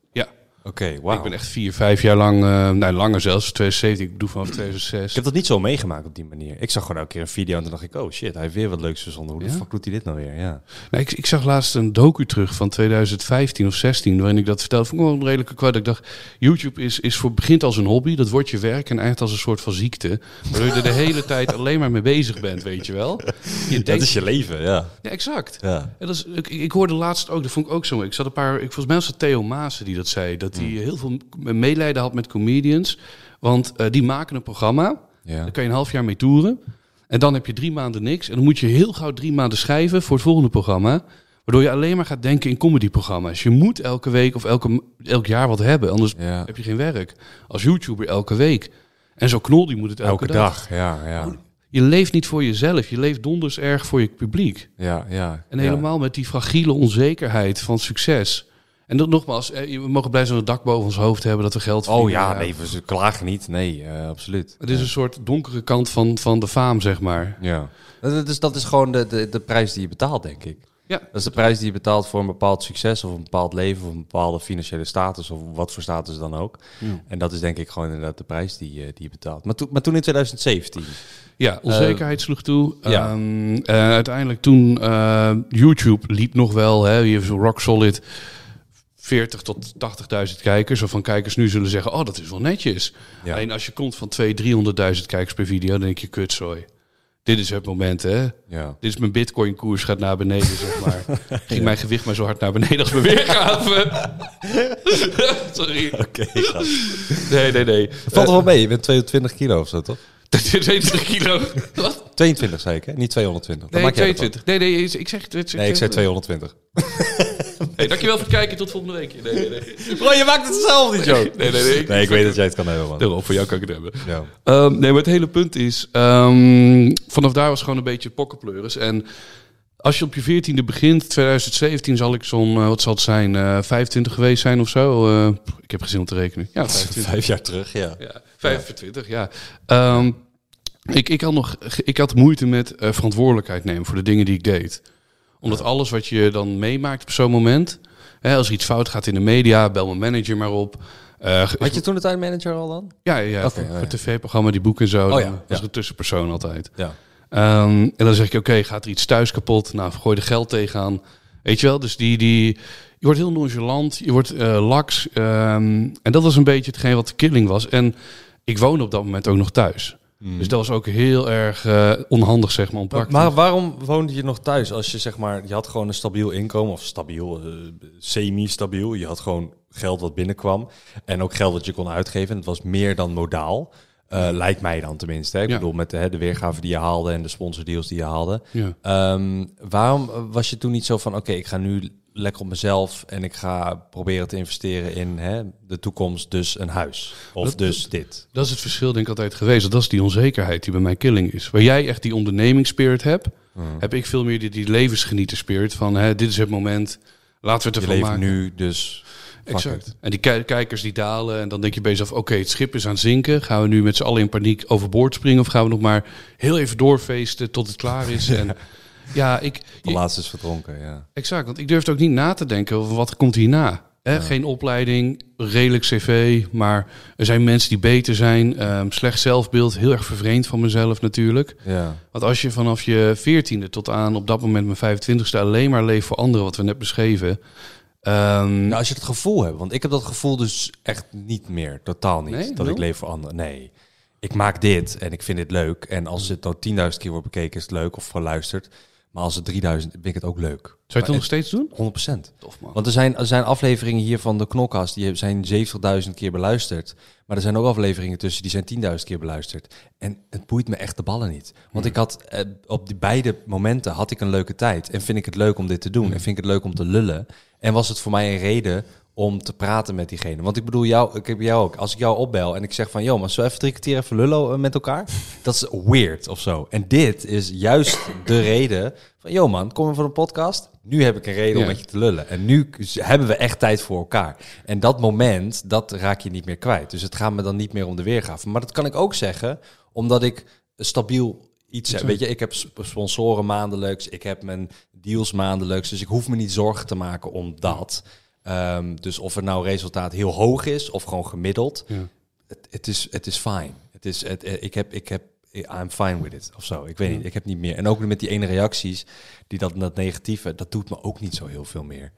Oké, wauw. Ik ben echt vier, vijf jaar lang, eh nou langer zelfs, 2017, ik doe vanaf 2006. Ik heb dat niet zo meegemaakt op die manier. Ik zag gewoon elke keer een video en toen dacht ik, oh shit, hij heeft weer wat leuks verzonden. Hoe de fuck doet hij dit nou weer? Ja. Nou, ik, ik zag laatst een docu terug van 2015 of 16, waarin ik dat vertelde. Vond ik wel een redelijke kwart. Ik dacht, YouTube is, is voor, begint als een hobby, dat wordt je werk en eindigt als een soort van ziekte. Waardoor je er de hele tijd alleen maar mee bezig bent, weet je wel. Je Dat denkt, is je leven, ja. ja, exact. ja. En dat is, ik, ik hoorde laatst ook, dat vond ik ook zo. Ik zat een paar, ik, volgens mij was het Theo Maassen die dat zei, dat hij heel veel medelijden had met comedians. Want eh, die maken een programma, ja. daar kan je een half jaar mee toeren. En dan heb je drie maanden niks. En dan moet je heel gauw drie maanden schrijven voor het volgende programma. Waardoor je alleen maar gaat denken in comedyprogramma's. Je moet elke week of elke, elk jaar wat hebben, anders Ja. heb je geen werk. Als YouTuber elke week. En zo knol, die moet het elke, Elke dag, ja, ja. Je leeft niet voor jezelf. Je leeft donders erg voor je publiek. Ja, ja. En ja. helemaal met die fragiele onzekerheid van succes. En dat nogmaals, eh, we mogen blij zijn dat we een dak boven ons hoofd hebben, dat we geld Oh verdienen. ja, nee, we klagen niet. Nee, eh, absoluut. Het is een soort donkere kant van, van de faam, zeg maar. Ja. Dat is, dat is gewoon de, de, de prijs die je betaalt, denk ik. Ja. Dat is de prijs die je betaalt voor een bepaald succes of een bepaald leven of een bepaalde financiële status of wat voor status dan ook. En dat is denk ik gewoon inderdaad de prijs die, je- die je betaalt. Maar, toen maar toen in 2017. Ja, onzekerheid sloeg toe. ja. Ehm, eh, uiteindelijk toen eh, YouTube liep nog wel, hè, je hebt zo rock solid 40 tot 80.000 kijkers. Waarvan kijkers nu zullen zeggen, oh dat is wel netjes. Ja. Alleen als je komt van 200.000, 300.000 kijkers per video, dan denk je kutzooi. Dit is het moment, hè. Ja. Dit is mijn bitcoin koers gaat naar beneden, zeg maar. Ging mijn gewicht maar zo hard naar beneden als mijn weergave. Sorry. Oké, Nee, nee, nee. Valt er wel mee, je bent 22 kilo of zo, toch? 22 kilo. Wat? 22 zei ik, hè? Niet 220. Dan Nee, maak jij dat 22. Nee, nee, ik zeg... het. op. Nee, ik zei 220. Hey, dankjewel voor het kijken. Tot volgende week. Nee, nee, nee. Bro, je maakt het zelf niet, joh. Nee, nee, nee. Nee, ik weet dat jij het kan hebben, man. Daarom, voor jou kan ik het hebben. Ja. Ehm, nee, maar het hele punt is... ehm, vanaf daar was gewoon een beetje pokkenpleuris. En als je op je 14e begint, 2017 zal ik zo'n... eh, wat zal het zijn? eh 25 geweest zijn of zo? Eh, ik heb gezin om te rekenen. Ja, 25. Vijf jaar terug, ja. Ja, 25, ja. Ehm, ik, ik, had nog, ik had moeite met eh, verantwoordelijkheid nemen voor de dingen die ik deed. Omdat alles wat je dan meemaakt op zo'n moment... Hè, als er iets fout gaat in de media, bel mijn manager maar op. Eh, Had je toen de tijdmanager al dan? Ja, ja, voor, oh ja. tv-programma, die boeken en zo. Oh ja, er een tussenpersoon altijd. Ja. Ehm, en dan zeg ik, oké, gaat er iets thuis kapot? Nou, gooi er geld tegenaan. Weet je wel, dus die, die, je wordt heel nonchalant, je wordt eh, laks. ehm, en dat was een beetje hetgeen wat de killing was. En ik woonde op dat moment ook nog thuis. Dus dat was ook heel erg eh, onhandig, zeg maar, Maar, onpraktisch. maar waarom woonde je nog thuis als je zeg maar, je had gewoon een stabiel inkomen of stabiel, eh, semi-stabiel. Je had gewoon geld wat binnenkwam en ook geld dat je kon uitgeven. En het was meer dan modaal. Eh, lijkt mij dan tenminste. Hè? Ik Ja. bedoel, met de, hè, de weergave die je haalde en de sponsordeals die je haalde. ja. Ehm, waarom was je toen niet zo van, oké, ik ga nu lekker op mezelf en ik ga proberen te investeren in hè, de toekomst, dus een huis. Of Dat- dus dit. Dat is het verschil, denk ik, altijd geweest. Dat is die onzekerheid die bij mij killing is. Waar jij echt die ondernemingsspirit hebt, heb ik veel meer die, die levensgenieterspirit van, hè, dit is het moment, laten we het ervan maken. nu, dus Exact. En die ki- kijkers die dalen en dan denk je bij jezelf, oké, het schip is aan het zinken. Gaan we nu met z'n allen in paniek overboord springen of gaan we nog maar heel even doorfeesten tot het klaar is? En ja, ik, De laatste is verdronken, ja. exact, want ik durfde ook niet na te denken over wat komt hierna. Hè? Geen opleiding, redelijk cv, maar er zijn mensen die beter zijn. ehm, slecht zelfbeeld, heel erg vervreemd van mezelf natuurlijk. Ja. Want als je vanaf je veertiende tot aan op dat moment mijn 25ste alleen maar leeft voor anderen, wat we net beschreven. ehm, Nou, als je het gevoel hebt, want ik heb dat gevoel dus echt niet meer, totaal niet. Nee? dat ik leef voor anderen. Nee. Ik maak dit en ik vind dit leuk. En als het nou 10.000 keer wordt bekeken, is het leuk of geluisterd. Maar als het 3000, vind ik het ook leuk. zou je het nog steeds doen? 100%. Tof man. Want er zijn, er zijn afleveringen hier van de Knolkast, die zijn 70.000 keer beluisterd. Maar er zijn ook afleveringen tussen, die zijn 10.000 keer beluisterd. En het boeit me echt de ballen niet. Want ik had eh, op die beide momenten had ik een leuke tijd. En vind ik het leuk om dit te doen. En vind ik het leuk om te lullen. En was het voor mij een reden om te praten met diegene. Want ik bedoel, jou, ik heb jou ook. Als ik jou opbel en ik zeg van... joh, maar zo even drie kwartier even lullen eh, met elkaar? Dat is weird of zo. En dit is juist de reden van... joh man, kom je voor een podcast? Nu heb ik een reden om met je te lullen. En nu hebben we echt tijd voor elkaar. En dat moment, dat raak je niet meer kwijt. Dus het gaat me dan niet meer om de weergave. Maar dat kan ik ook zeggen, omdat ik stabiel iets heb. Weet je, ik heb sp- sponsoren maandelijks. Ik heb mijn deals maandelijks. Dus ik hoef me niet zorgen te maken om dat. Ehm, dus of het nou resultaat heel hoog is of gewoon gemiddeld. Ja. Het, het is, het is fine. Het is, het, eh, ik heb, ik heb, I'm fine with it of zo. Ik weet niet, ik heb niet meer. En ook met die ene reacties, die dat, dat negatieve, dat doet me ook niet zo heel veel meer.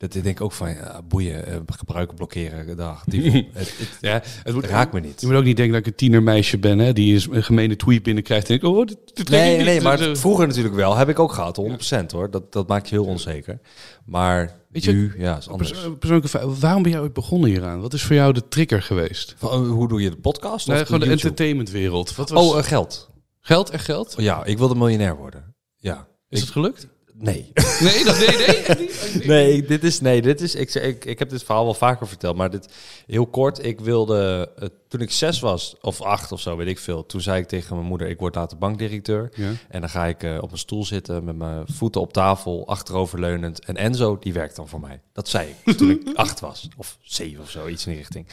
Dat ik denk ook van, ja, boeien, eh, gebruiken, blokkeren, dag. Die, het, het Ja, het moet, raakt me niet. Je moet ook niet denken dat ik een tienermeisje ben, hè, die is een gemene tweet binnenkrijgt en ik, oh, dit, Nee, niet. nee, maar Zo- vroeger natuurlijk wel. Heb ik ook gehad, 100% hoor. Dat, dat maakt je heel onzeker. Maar Weet je, nu, ja, is anders. Persoonlijke vraag, waarom ben jij ooit begonnen hieraan? Wat is voor jou de trigger geweest? Van, eh, hoe doe je de podcast? Nee, of gewoon de entertainmentwereld. Wat was Oh, eh, geld. geld? Echt geld? Ja, ik wilde miljonair worden. Ja. Is Ik- het gelukt? Nee. Nee, dat, nee, nee. Nee, ik- dit is, nee, dit is, ik, ik, ik heb dit verhaal wel vaker verteld, maar dit heel kort. Ik wilde, eh, toen ik zes was, of acht of zo, weet ik veel, toen zei ik tegen mijn moeder, ik word later bankdirecteur. Ja. En dan ga ik eh, op een stoel zitten met mijn voeten op tafel, achteroverleunend. En Enzo, die werkt dan voor mij. Dat zei ik toen ik acht was, of zeven of zo, iets in die richting.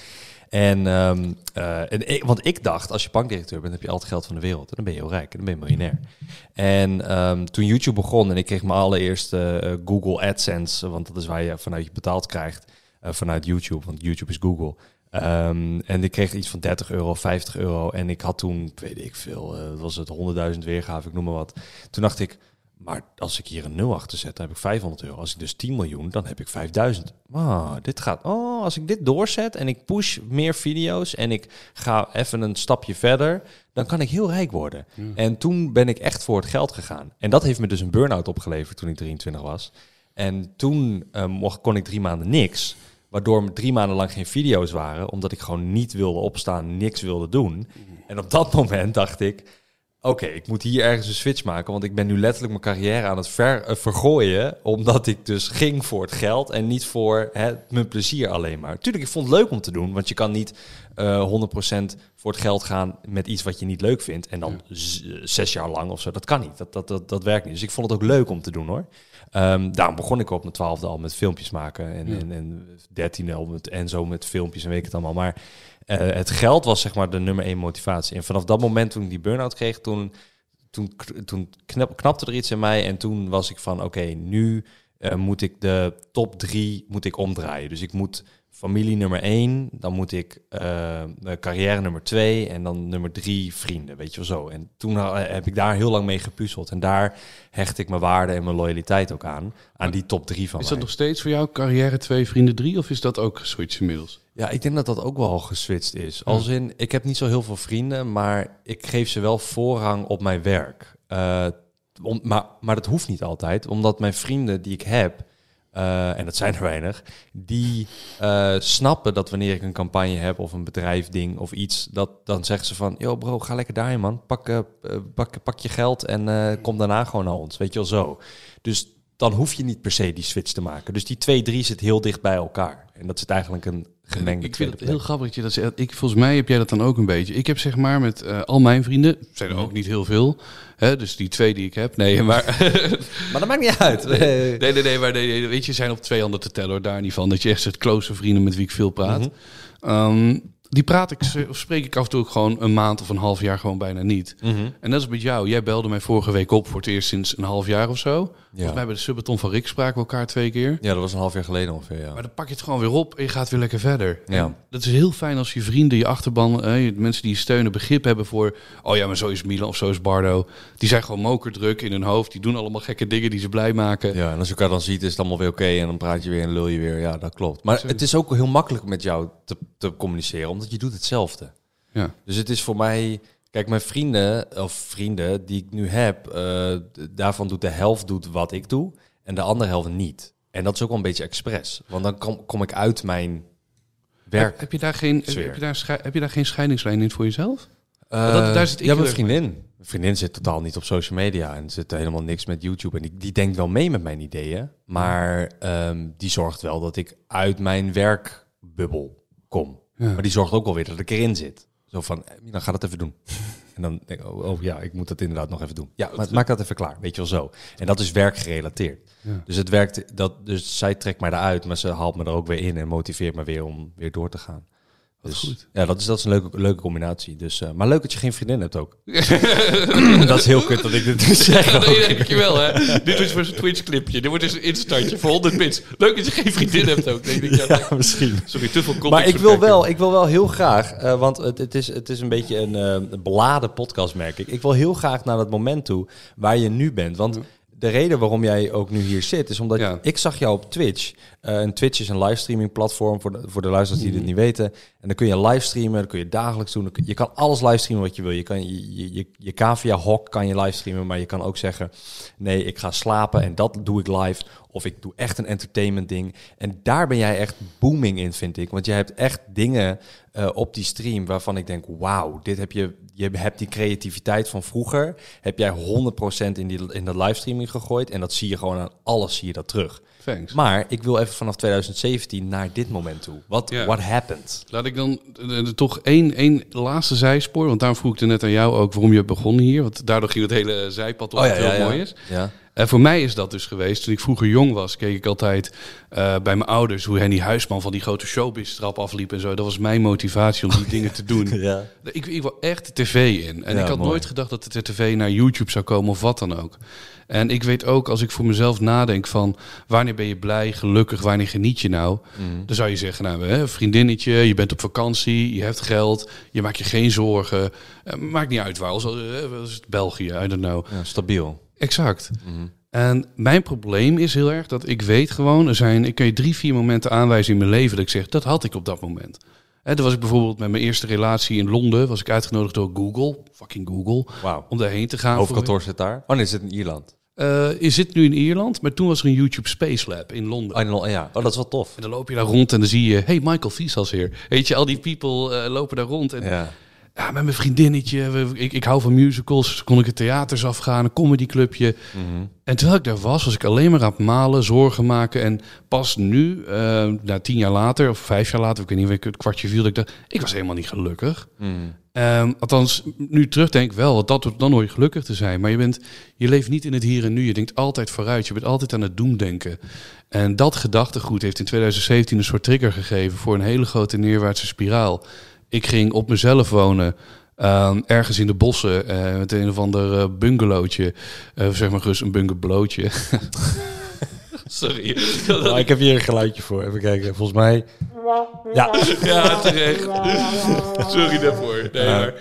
En, eh, en want ik dacht, als je bankdirecteur bent, heb je al het geld van de wereld. En dan ben je heel rijk en dan ben je miljonair. En ehm, toen YouTube begon en ik kreeg mijn allereerste eh, Google AdSense, want dat is waar je vanuit je betaald krijgt, eh, vanuit YouTube, want YouTube is Google. Ehm, en ik kreeg iets van 30 euro, 50 euro. En ik had toen, weet ik veel, was het 100.000 weergave, ik noem maar wat. Toen dacht ik, maar als ik hier een nul achter zet, dan heb ik 500 euro. Als ik dus 10 miljoen, dan heb ik 5000. Ah, dit gaat. Oh, als ik dit doorzet en ik push meer video's en ik ga even een stapje verder, dan kan ik heel rijk worden. En toen ben ik echt voor het geld gegaan. En dat heeft me dus een burn-out opgeleverd toen ik 23 was. En toen eh, mocht, kon ik drie maanden niks. Waardoor me drie maanden lang geen video's waren. Omdat ik gewoon niet wilde opstaan, niks wilde doen. En op dat moment dacht ik... Oké, ik moet hier ergens een switch maken. Want ik ben nu letterlijk mijn carrière aan het ver, eh, vergooien. Omdat ik dus ging voor het geld en niet voor hè, mijn plezier alleen maar. Tuurlijk, ik vond het leuk om te doen. Want je kan niet eh 100% voor het geld gaan met iets wat je niet leuk vindt. En dan zes jaar lang of zo. Dat kan niet. Dat, dat, dat, dat werkt niet. Dus ik vond het ook leuk om te doen hoor. Ehm, daarom begon ik op mijn twaalfde al met filmpjes maken. En, en, en dertiende al met, en zo met filmpjes en weet ik het allemaal. Maar eh, het geld was zeg maar de nummer één motivatie. En vanaf dat moment toen ik die burn-out kreeg, toen, toen, toen knap, knapte er iets in mij. En toen was ik van, oké, nu eh, moet ik de top drie moet ik omdraaien. Dus ik moet familie nummer één, dan moet ik eh, carrière nummer twee en dan nummer drie vrienden, weet je wel zo. En toen eh, heb ik daar heel lang mee gepuzzeld. En daar hecht ik mijn waarde en mijn loyaliteit ook aan, aan die top drie van Is mij. dat nog steeds voor jou carrière 2, vrienden 3? Of is dat ook geswitcht inmiddels? Ja, ik denk dat dat ook wel geswitcht is. Als in, ik heb niet zo heel veel vrienden, maar ik geef ze wel voorrang op mijn werk. Eh, om, maar, maar dat hoeft niet altijd, omdat mijn vrienden die ik heb, eh, en dat zijn er weinig, die eh, snappen dat wanneer ik een campagne heb of een bedrijfding of iets, dat dan zeggen ze van, yo bro, ga lekker daarin man, pak, eh, pak, pak je geld en kom daarna gewoon naar ons, weet je wel zo. Dus dan hoef je niet per se die switch te maken. Dus die twee, drie zit heel dicht bij elkaar. En dat zit eigenlijk een Ik vind het heel grappig dat je dat zegt. Ik, volgens mij heb jij dat dan ook een beetje. Ik heb zeg maar met eh, al mijn vrienden, zijn er ook niet heel veel. Hè, dus die twee die ik heb. Nee, maar... Maar dat maakt niet uit. nee, nee, nee, maar nee, nee, weet je, zijn op twee handen te tellen hoor, daar niet van. Dat je echt zegt close vrienden met wie ik veel praat. Mhm. Ehm, die praat ik, of spreek ik af en toe ook gewoon een maand of een half jaar gewoon bijna niet. Mhm. En dat is met jou. Jij belde mij vorige week op voor het eerst sinds een half jaar of zo. Volgens mij bij de Subaton van Rick spraken we elkaar twee keer. Ja, dat was een half jaar geleden ongeveer, ja. Maar dan pak je het gewoon weer op en je gaat weer lekker verder. Ja. En dat is heel fijn als je vrienden, je achterban, eh, mensen die je steunen, begrip hebben voor... Oh ja, maar zo is Milan of zo is Bardo. Die zijn gewoon mokerdruk in hun hoofd. Die doen allemaal gekke dingen die ze blij maken. Ja, en als je elkaar dan ziet, is het allemaal weer oké. en dan praat je weer en lul je weer. Ja, dat klopt. Maar het is ook heel makkelijk met jou te, te communiceren, omdat je doet hetzelfde. Ja. Dus het is voor mij... Kijk, mijn vrienden, of vrienden die ik nu heb... eh, daarvan doet de helft doet wat ik doe... en de andere helft niet. En dat is ook wel een beetje expres. Want dan kom, kom ik uit mijn werk. Heb, heb je daar geen, Sfeer. heb, je daar heb je daar geen scheidingslijn in voor jezelf? Dat- daar zit ik ja, mijn vriendin. Mijn vriendin zit totaal niet op social media en zit helemaal niks met YouTube. En die, die denkt wel mee met mijn ideeën. Maar ehm, die zorgt wel dat ik uit mijn werkbubbel kom. Ja. Maar die zorgt ook wel weer dat ik erin zit. Zo van, eh, dan ga dat even doen. En dan denk ik, oh, oh ja, ik moet dat inderdaad nog even doen. Ja, maar maak dat even klaar, weet je wel zo. En dat is werkgerelateerd. Ja. Dus het werkt, dat, dus zij trekt mij eruit, maar ze haalt me er ook weer in en motiveert me weer om weer door te gaan. Dus, goed. Ja, dat is, dat is een leuke, leuke combinatie. Dus, eh, maar leuk dat je geen vriendin hebt ook. dat is heel kut dat ik dit moet zeggen. Nee, dankjewel hè. Dit was voor een Twitch-clipje. Dit wordt dus een instantje voor 100 bits. Leuk dat je geen vriendin hebt ook. Nee, ik, Ja, misschien. Sorry, te veel. Maar ik wil, wel, ik wil wel heel graag, eh, want het, het, is, het is een beetje een eh, beladen podcast, merk ik. Ik wil heel graag naar dat moment toe waar je nu bent. Want de reden waarom jij ook nu hier zit, is omdat Ja. ik zag jou op Twitch. Eh en Twitch is een livestreaming platform voor de, voor de luisteraars die dit niet weten. En dan kun je livestreamen, dat kun je dagelijks doen. Je kan alles livestreamen wat je wil. Je kan je, je, je, cavia hok kan je livestreamen, maar je kan ook zeggen, nee, ik ga slapen en dat doe ik live. Of ik doe echt een entertainment ding. En daar ben jij echt booming in, vind ik. Want je hebt echt dingen eh, op die stream waarvan ik denk, wauw, dit heb je, je hebt die creativiteit van vroeger, heb jij 100% in, die, in de livestreaming gegooid. En dat zie je gewoon aan alles, zie je dat terug. Thanks. Maar ik wil even vanaf 2017 naar dit moment toe. Wat Ja. what happened? Laat ik dan eh, toch één, één laatste zijspoor. Want daarom vroeg ik er net aan jou ook waarom je begon hier. Want daardoor ging het hele zijpad op, wat heel mooi is. Ja. En voor mij is dat dus geweest. Toen ik vroeger jong was, keek ik altijd eh, bij mijn ouders hoe Henny Huisman van die grote showbiz-trap afliep en zo. Dat was mijn motivatie om die dingen te doen. Ja. Ik, ik wil echt de tv in. En Ja, ik had mooi. nooit gedacht dat de tv naar YouTube zou komen of wat dan ook. En ik weet ook, als ik voor mezelf nadenk van wanneer ben je blij, gelukkig, wanneer geniet je nou? Mm. Dan zou je zeggen, nou, hè, vriendinnetje, je bent op vakantie, je hebt geld, je maakt je geen zorgen. Eh, maakt niet uit waar, als, eh, was het België, I don't know. Ja, stabiel. Exact. Mhm. En mijn probleem is heel erg dat ik weet gewoon, er zijn, ik kan je drie, vier momenten aanwijzen in mijn leven dat ik zeg, dat had ik op dat moment. Hè, toen was ik bijvoorbeeld met mijn eerste relatie in Londen, was ik uitgenodigd door Google, fucking Google, Wauw. om daarheen te gaan. Hoofdkantoor zit daar. Oh nee, zit in Ierland. Uh, je zit nu in Ierland, maar toen was er een YouTube Space Lab in Londen. Oh, ja. oh dat is wel tof. En dan loop je daar rond en dan zie je, hey, Michael Viesas hier. Weet je, al die people eh, lopen daar rond. En Ja. Ja, met mijn vriendinnetje, ik, ik hou van musicals, kon ik het theaters afgaan, een comedyclubje. Mhm. En terwijl ik daar was, was ik alleen maar aan het malen, zorgen maken. En pas nu, nou, tien jaar later, of vijf jaar later, ik weet niet welke het kwartje viel, dat ik dacht, ik was helemaal niet gelukkig. Mhm. Ehm, althans, nu terugdenk ik wel, want dat, dan hoor je gelukkig te zijn. Maar je, bent, je leeft niet in het hier en nu. Je denkt altijd vooruit. Je bent altijd aan het doemdenken. En dat gedachtegoed heeft in 2017 een soort trigger gegeven voor een hele grote neerwaartse spiraal. Ik ging op mezelf wonen. ehm, ergens in de bossen eh, met een of ander eh, bungalowtje. Eh, zeg maar gerust een bungalowtje. Sorry. Oh, ik heb hier een geluidje voor. Even kijken. Volgens mij. Ja. Ja, terecht. Sorry daarvoor. Nee, maar,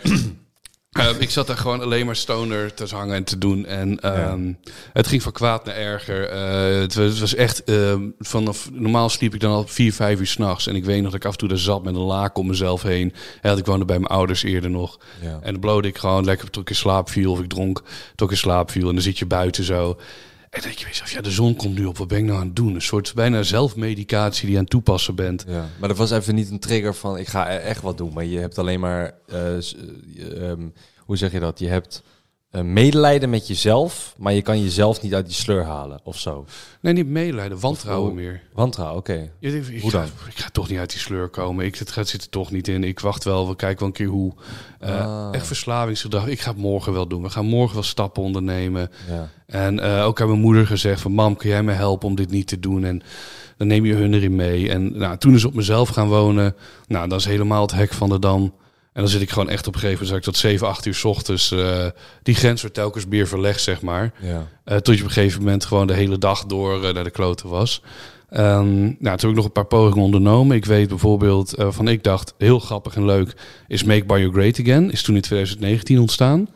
Ehm, ik zat daar gewoon alleen maar stoner te hangen en te doen. En ehm, het ging van kwaad naar erger. Eh, het, was, het was echt... ehm, vanaf, normaal sliep ik dan al vier, vijf uur s'nachts. En ik weet nog dat ik af en toe daar zat met een laak om mezelf heen. En dat ik woonde bij mijn ouders eerder nog. Ja. En dan blode ik gewoon lekker tot ik in slaap viel. Of ik dronk tot ik in slaap viel. En dan zit je buiten zo. En denk je bij jezelf, ja, de zon komt nu op. Wat ben ik nou aan het doen? Een soort bijna zelfmedicatie die aan het toepassen bent. Ja, maar dat was even niet een trigger van ik ga e- echt wat doen. Maar je hebt alleen maar, eh, eh, ehm, hoe zeg je dat? Je hebt eh, medelijden met jezelf, maar je kan jezelf niet uit die sleur halen of zo. Nee, niet medelijden, wantrouwen Of- meer. Wantrouwen, oké. Ik, Hoe ga, dan? ik ga toch niet uit die sleur komen. Ik, het gaat, zit er toch niet in. Ik wacht wel, we kijken wel een keer hoe. Eh, Ah. Echt verslavingsgedrag. Ik ga het morgen wel doen. We gaan morgen wel stappen ondernemen. Ja. En eh, ook aan mijn moeder gezegd van... Mam, kun jij me helpen om dit niet te doen? En dan neem je hun erin mee. En nou, toen is op mezelf gaan wonen. Nou, dat is helemaal het hek van de dam. En dan zit ik gewoon echt op een gegeven moment... tot 7, 8 uur 's ochtends... eh, die grens wordt telkens meer verlegd, zeg maar. Ja. Eh, tot je op een gegeven moment gewoon de hele dag door eh, naar de kloten was. Ehm, nou, toen heb ik nog een paar pogingen ondernomen. Ik weet bijvoorbeeld eh, van, ik dacht, heel grappig en leuk, is Make Bio Great Again. Is toen in 2019 ontstaan.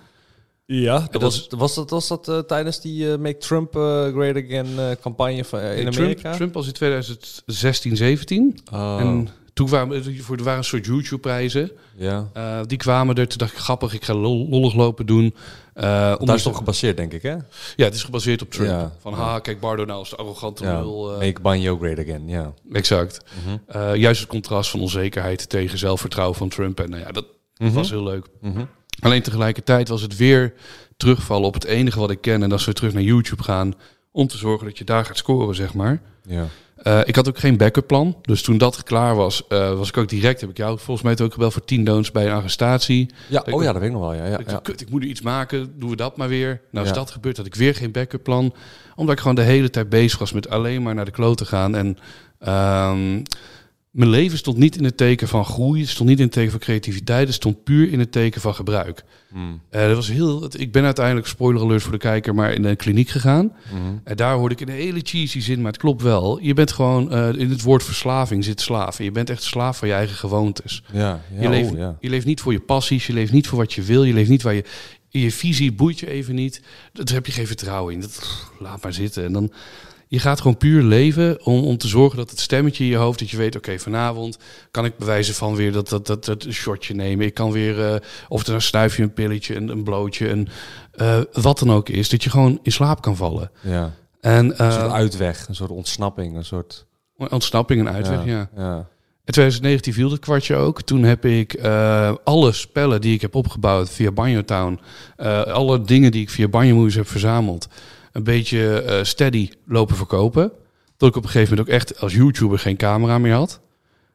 Ja, dat dat was, was dat, was dat eh, tijdens die Make Trump Great Again campagne van, in Trump, Amerika? Trump was in 2016, 17. Oh, En toen kwamen voor er waren een soort YouTube-prijzen. ja. Eh, die kwamen er. Toen dacht ik, grappig, ik ga lol- lollig lopen doen. Eh, Daar is toch gebaseerd, denk ik, hè? Ja, het is gebaseerd op Trump. Ja. Van, ha, kijk, Bardo nou is de arrogante Ja. lul. eh. Make Banjo Great Again, ja. Exact. Mhm. Eh, juist het contrast van onzekerheid tegen zelfvertrouwen van Trump. En nou ja, dat Mhm. was heel leuk. Mhm. Alleen tegelijkertijd was het weer terugvallen op het enige wat ik ken. En dat is weer terug naar YouTube gaan. Om te zorgen dat je daar gaat scoren, zeg maar. Ja. Eh, ik had ook geen backup plan. Dus toen dat klaar was, eh, was ik ook direct. Heb ik jou volgens mij ook gebeld voor 10 don'ts bij een arrestatie. ja, oh ja, dat weet ik nog wel. Ja, ja, ik ja. kut, ik moet er iets maken. Doen we dat maar weer. Nou is Ja. dat gebeurd. Had ik weer geen backup plan. Omdat ik gewoon de hele tijd bezig was met alleen maar naar de kloot te gaan. En ehm, mijn leven stond niet in het teken van groei. Het stond niet in het teken van creativiteit. Het stond puur in het teken van gebruik. Hmm. Eh, dat was heel, ik ben uiteindelijk, spoiler alert voor de kijker, maar in een kliniek gegaan. Mhm. En daar hoorde ik een hele cheesy zin, maar het klopt wel. Je bent gewoon, eh, in het woord verslaving zit slaaf. En je bent echt slaaf van je eigen gewoontes. Ja, ja, je, oh, leeft, ja. je leeft niet voor je passies, je leeft niet voor wat je wil, je leeft niet waar je... Je visie boeit je even niet. Daar heb je geen vertrouwen in. Dat, laat maar zitten. En dan, je gaat gewoon puur leven om, om te zorgen dat het stemmetje in je hoofd, dat je weet, oké, vanavond kan ik bewijzen van weer dat, dat, dat, dat een shotje nemen. Ik kan weer, eh, of het een snuifje, een pilletje, een, een blootje, een, eh, wat dan ook is, dat je gewoon in slaap kan vallen. ja. En Een soort eh uitweg, een soort ontsnapping, een soort... ontsnapping en uitweg, ja. ja. In 2019 viel het kwartje ook. Toen heb ik alle spellen die ik heb opgebouwd via Banjo Town, alle dingen die ik via Banjo Movies heb verzameld, een beetje eh, steady lopen verkopen. Tot ik op een gegeven moment ook echt als YouTuber geen camera meer had.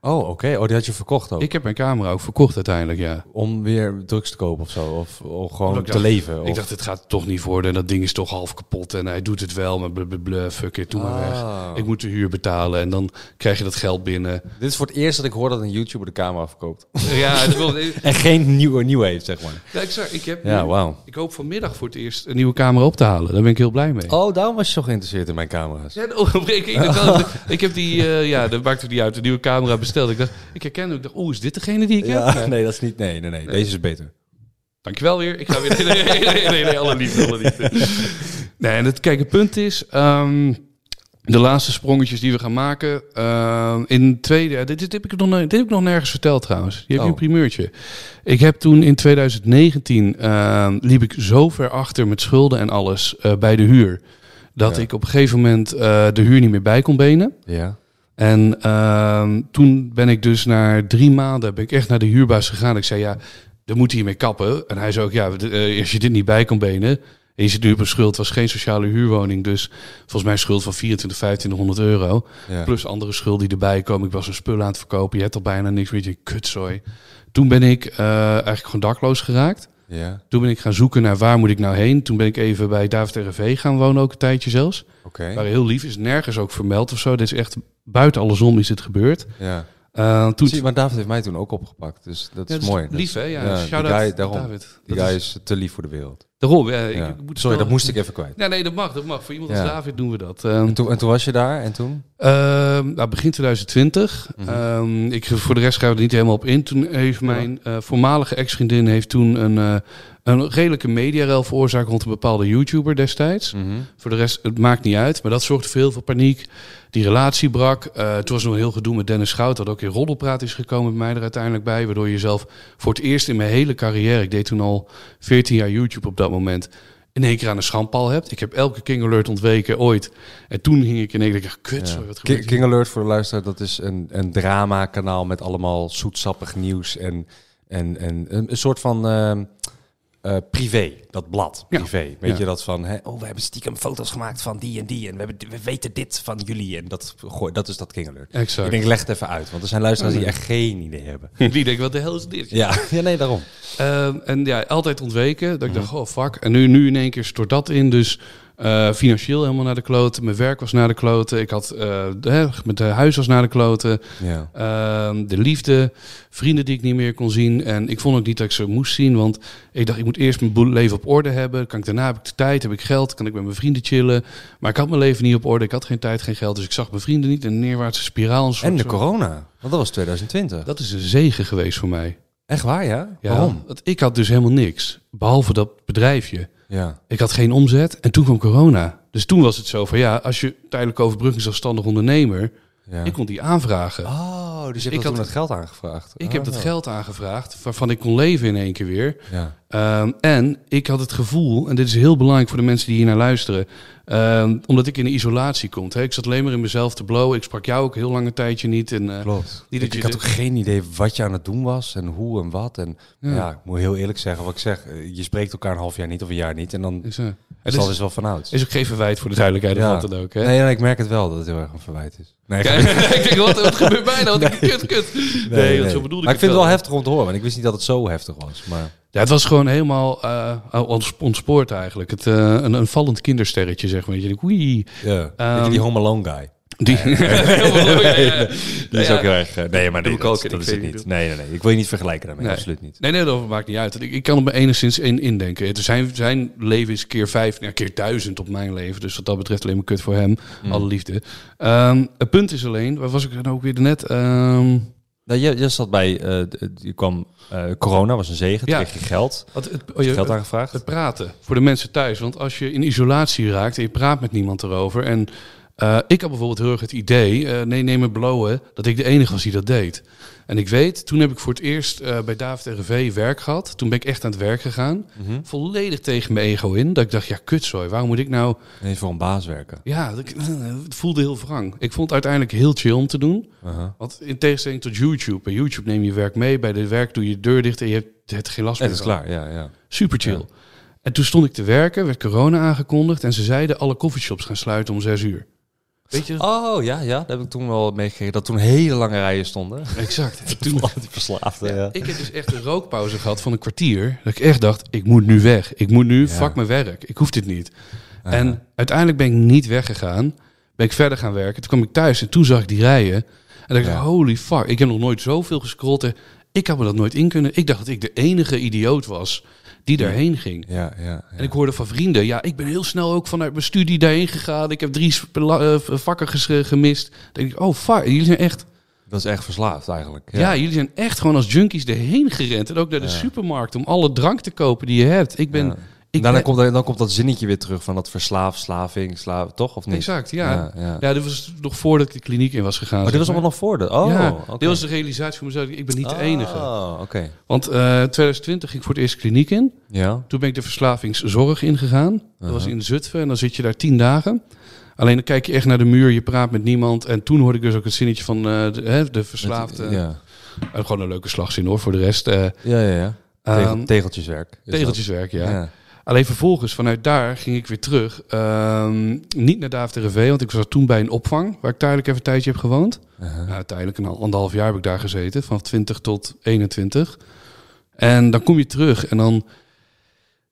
Oh, oké. Oh, die had je verkocht ook. Ik heb mijn camera ook verkocht uiteindelijk, ja. Om weer drugs te kopen of zo? Of, of gewoon te leven? Of... Ik dacht, het gaat toch niet worden. En dat ding is toch half kapot. En hij doet het wel, maar blub, fuck it, doe maar weg. Ah. Ik moet de huur betalen en dan krijg je dat geld binnen. Dit is voor het eerst dat ik hoor dat een YouTuber de camera verkoopt. ja, wil, en geen nieuwe, nieuwe heeft, zeg maar. ja, ik, ik, heb Ja, nu- wauw. ik hoop vanmiddag voor het eerst een nieuwe camera op te halen. Daar ben ik heel blij mee. Oh, daarom was je zo geïnteresseerd in mijn camera's. Ja, ik, ik, ik heb die, eh, ja, dat maakt het niet uit, de nieuwe camera besteld. Ik dacht, ik herkende, ik dacht, oh, is dit degene die ik heb? Nee, dat is niet... Nee, nee, nee. Deze is beter. Dankjewel weer. Ik ga weer. Nee, nee, nee, nee, nee, alle liefde, alle liefde. Nee, en het, kijk, het punt is. ehm, de laatste sprongetjes die we gaan maken. ehm, in tweede. Dit, dit, heb ik nog, dit heb ik nog nergens verteld trouwens. Je hebt Oh. een primeurtje. Ik heb toen in 2019. ehm, liep ik zo ver achter met schulden en alles. eh, bij de huur. Dat Ja. ik op een gegeven moment eh, de huur niet meer bij kon benen. Ja. En ehm, toen ben ik dus na drie maanden ben ik echt naar de huurbaas gegaan. Ik zei, ja, dan moet hiermee kappen. En hij zei ook, ja, eh, als je dit niet bij kan benen... en je zit nu op een schuld, het was geen sociale huurwoning... dus volgens mij een schuld van 24, 2500 euro... ja. plus andere schulden die erbij komen. Ik was een spul aan het verkopen, je hebt al bijna niks meer. Je kutzooi. Toen ben ik eh, eigenlijk gewoon dakloos geraakt. Ja, Toen ben ik gaan zoeken naar waar moet ik nou heen. Toen ben ik even bij David RV gaan wonen, ook een tijdje zelfs. oké. Waar heel lief is, nergens ook vermeld of zo. Dit is echt buiten alle zon is dit gebeurd. Ja. Uh, toen Zie, maar David heeft mij toen ook opgepakt, dus dat Ja, is dat mooi. Dat Lief, is- hè? Ja, ja, die guy, daarom. David. Die guy is te lief voor de wereld. Daarom, ja, ik- Ja. ik moet Sorry, dat moest ik even kwijt. Ja, nee, dat mag, dat mag. Voor iemand als. David doen we dat. Ehm, En toen, en toen was je daar en toen? ehm, nou, begin 2020. Mhm. Ehm, ik, voor de rest gaan we er niet helemaal op in. Toen heeft mijn eh, voormalige ex-vriendin heeft toen een, eh, een redelijke mediarel veroorzaakt rond een bepaalde YouTuber destijds. Mhm. Voor de rest, het maakt niet uit. Maar dat zorgde voor heel veel paniek. Die relatie brak. Eh toen was nog heel gedoe met Dennis Schout. Dat ook in roddelpraat is gekomen bij mij er uiteindelijk bij. Waardoor je zelf voor het eerst in mijn hele carrière... Ik deed toen al 14 jaar YouTube op dat moment... in één keer aan een schandpaal hebt. Ik heb elke King Alert ontweken ooit. En toen hing ik in één keer... Kut, Ja. wat King? King Alert voor de luisteraar, dat is een, een drama-kanaal met allemaal zoetsappig nieuws en, en, en een, een soort van ehm, eh, privé, dat blad, Ja. privé. Weet Ja. je dat van, hè, oh, we hebben stiekem foto's gemaakt van die en die en we, hebben, we weten dit van jullie en dat, gooi, dat is dat King Alert. Exact. Ik denk, leg het even uit, want er zijn luisteraars die echt geen idee hebben. Die denken, wat de hel is dit? Ja, ja nee, daarom. Ehm, en ja, altijd ontweken. Dat ik Mhm. dacht, oh fuck. En nu, nu in één keer stort dat in. Dus eh, financieel helemaal naar de kloten. Mijn werk was naar de kloten. Ik had, eh, de, met de huis was naar de kloten. Ja. Ehm, de liefde, vrienden die ik niet meer kon zien. En ik vond ook niet dat ik ze moest zien. Want ik dacht, ik moet eerst mijn leven op orde hebben. Kan ik, daarna heb ik de tijd, heb ik geld, kan ik met mijn vrienden chillen. Maar ik had mijn leven niet op orde. Ik had geen tijd, geen geld. Dus ik zag mijn vrienden niet. Een neerwaartse spiraal. Een En de zo- corona, want dat was 2020. Dat is een zegen geweest voor mij. Echt waar, ja? Ja, Waarom? want ik had dus helemaal niks. Behalve dat bedrijfje. Ja. Ik had geen omzet en toen kwam corona. Dus toen was het zo van ja, als je tijdelijk overbrugging zelfstandig ondernemer, ja. ik kon die aanvragen. Oh, dus je ik hebt had- toen het geld aangevraagd. Ik heb Oh. dat geld aangevraagd, waarvan ik kon leven in één keer weer. Ja. Ehm, en ik had het gevoel, en dit is heel belangrijk voor de mensen die hier naar luisteren, ehm, omdat ik in isolatie kom. Hè. Ik zat alleen maar in mezelf te blowen. Ik sprak jou ook heel lange tijdje niet. En, eh, Klopt. Niet ik, dat ik had ook geen idee wat je aan het doen was en hoe en wat. En ja, ik moet heel eerlijk zeggen wat ik zeg. eh, Je spreekt elkaar een half jaar niet of een jaar niet. En dan het dat is, is wel vanouds. is ook geen verwijt voor de duidelijkheid Ja. of wat dan ook. Hè? Nee, nee, ik merk het wel dat het heel erg een verwijt is. Nee, Kijk, ik denk, wat, wat gebeurt mij nou? Kut, kut. Nee, want zo bedoelde Maar ik ik vind het wel heftig om te horen, want ik wist niet dat het zo heftig was. Maar Ja, het was gewoon helemaal eh, ons- ontspoord eigenlijk. Het, eh, een, een vallend kindersterretje, zeg maar. Je denkt, wee. ja, Ehm, die Home Alone guy. Die, ja. Die is ook heel erg... eh, nee, maar nee, dat, is het niet. Nee, nee, nee. Ik wil je niet vergelijken daarmee. Nee. Absoluut niet. Nee, nee, dat maakt niet uit. Ik, ik kan er me enigszins in indenken. Het zijn, zijn leven is keer vijf, ja, keer duizend op mijn leven. Dus wat dat betreft alleen maar kut voor hem. Mm. Alle liefde. Ehm, het punt is alleen, waar was ik nou ook weer net? Nou, je, je zat bij... eh, je kwam... eh, corona was een zegen. Ja. Kreeg je geld. het, oh, je- geld aangevraagd? Het praten voor de mensen thuis. Want als je in isolatie raakt en je praat met niemand erover. En eh, ik had bijvoorbeeld heel erg het idee, eh, nee, neem me blowen, dat ik de enige was die dat deed. En ik weet, toen heb ik voor het eerst eh, bij David RV werk gehad. Toen ben ik echt aan het werk gegaan. Mhm. Volledig tegen mijn ego in. Dat ik dacht, ja, kutzooi, waarom moet ik nou... Nee, voor een baas werken. Ja, dat het voelde heel wrang. Ik vond het uiteindelijk heel chill om te doen. Uh-huh. Want in tegenstelling tot YouTube. Bij YouTube neem je werk mee. Bij de werk doe je de deur dicht en je hebt, geen last Het meer is van. klaar, ja, ja. Super chill. Ja. En toen stond ik te werken, werd corona aangekondigd en ze zeiden alle coffeeshops gaan sluiten om zes uur. Weet je? Oh, ja, ja. Daar heb ik toen wel meegekregen. Dat toen hele lange rijen stonden. Exact. En toen, Die verslaafde, ja. ik heb dus echt een rookpauze gehad van een kwartier. Dat ik echt dacht, ik moet nu weg. Ik moet nu, Ja. fuck mijn werk. Ik hoef dit niet. En uiteindelijk ben ik niet weggegaan. Ben ik verder gaan werken. Toen kwam ik thuis en toen zag ik die rijen. En dacht ik, holy fuck. Ik heb nog nooit zoveel gescrollt. Ik had me dat nooit in kunnen. Ik dacht dat ik de enige idioot was die daarheen ging. Ja, ja, ja. En ik hoorde van vrienden, ja, ik ben heel snel ook vanuit mijn studie daarheen gegaan. Ik heb drie eh, vakken ges- gemist. Dan denk ik, oh fuck, jullie zijn echt, Dat is echt verslaafd eigenlijk. ja. jullie zijn echt gewoon als junkies erheen gerend. En ook naar de Ja. supermarkt om alle drank te kopen die je hebt. Ik ben. Ik Daarna ben- komt, dan komt dat zinnetje weer terug van dat verslaaf, slaving, slaaf, toch? Of niet? exact, ja. Ja, ja. ja. dit was nog voordat ik de kliniek in was gegaan. Maar dit was allemaal nog voor de... Oh, ja, dit was de realisatie voor mezelf. Ik ben niet de enige. Oh, oké. Want eh 2020 ging ik voor het eerst kliniek in. Ja. Toen ben ik de verslavingszorg ingegaan. Dat was in Zutphen en dan zit je daar tien dagen. Alleen dan kijk je echt naar de muur, je praat met niemand. En toen hoorde ik dus ook het zinnetje van eh, de, hè, de verslaafde. Ja. Eh, gewoon een leuke slagzin hoor, voor de rest. Ja, ja, ja. Tegel- ehm, tegeltjeswerk. dat. tegeltjeswerk, ja. Alleen vervolgens, vanuit daar ging ik weer terug. Ehm, niet naar David RV, want ik was toen bij een opvang... waar ik tijdelijk even een tijdje heb gewoond. Uh-huh. Nou, tijdelijk een anderhalf jaar heb ik daar gezeten. Van 20 tot 21. En dan kom je terug en dan...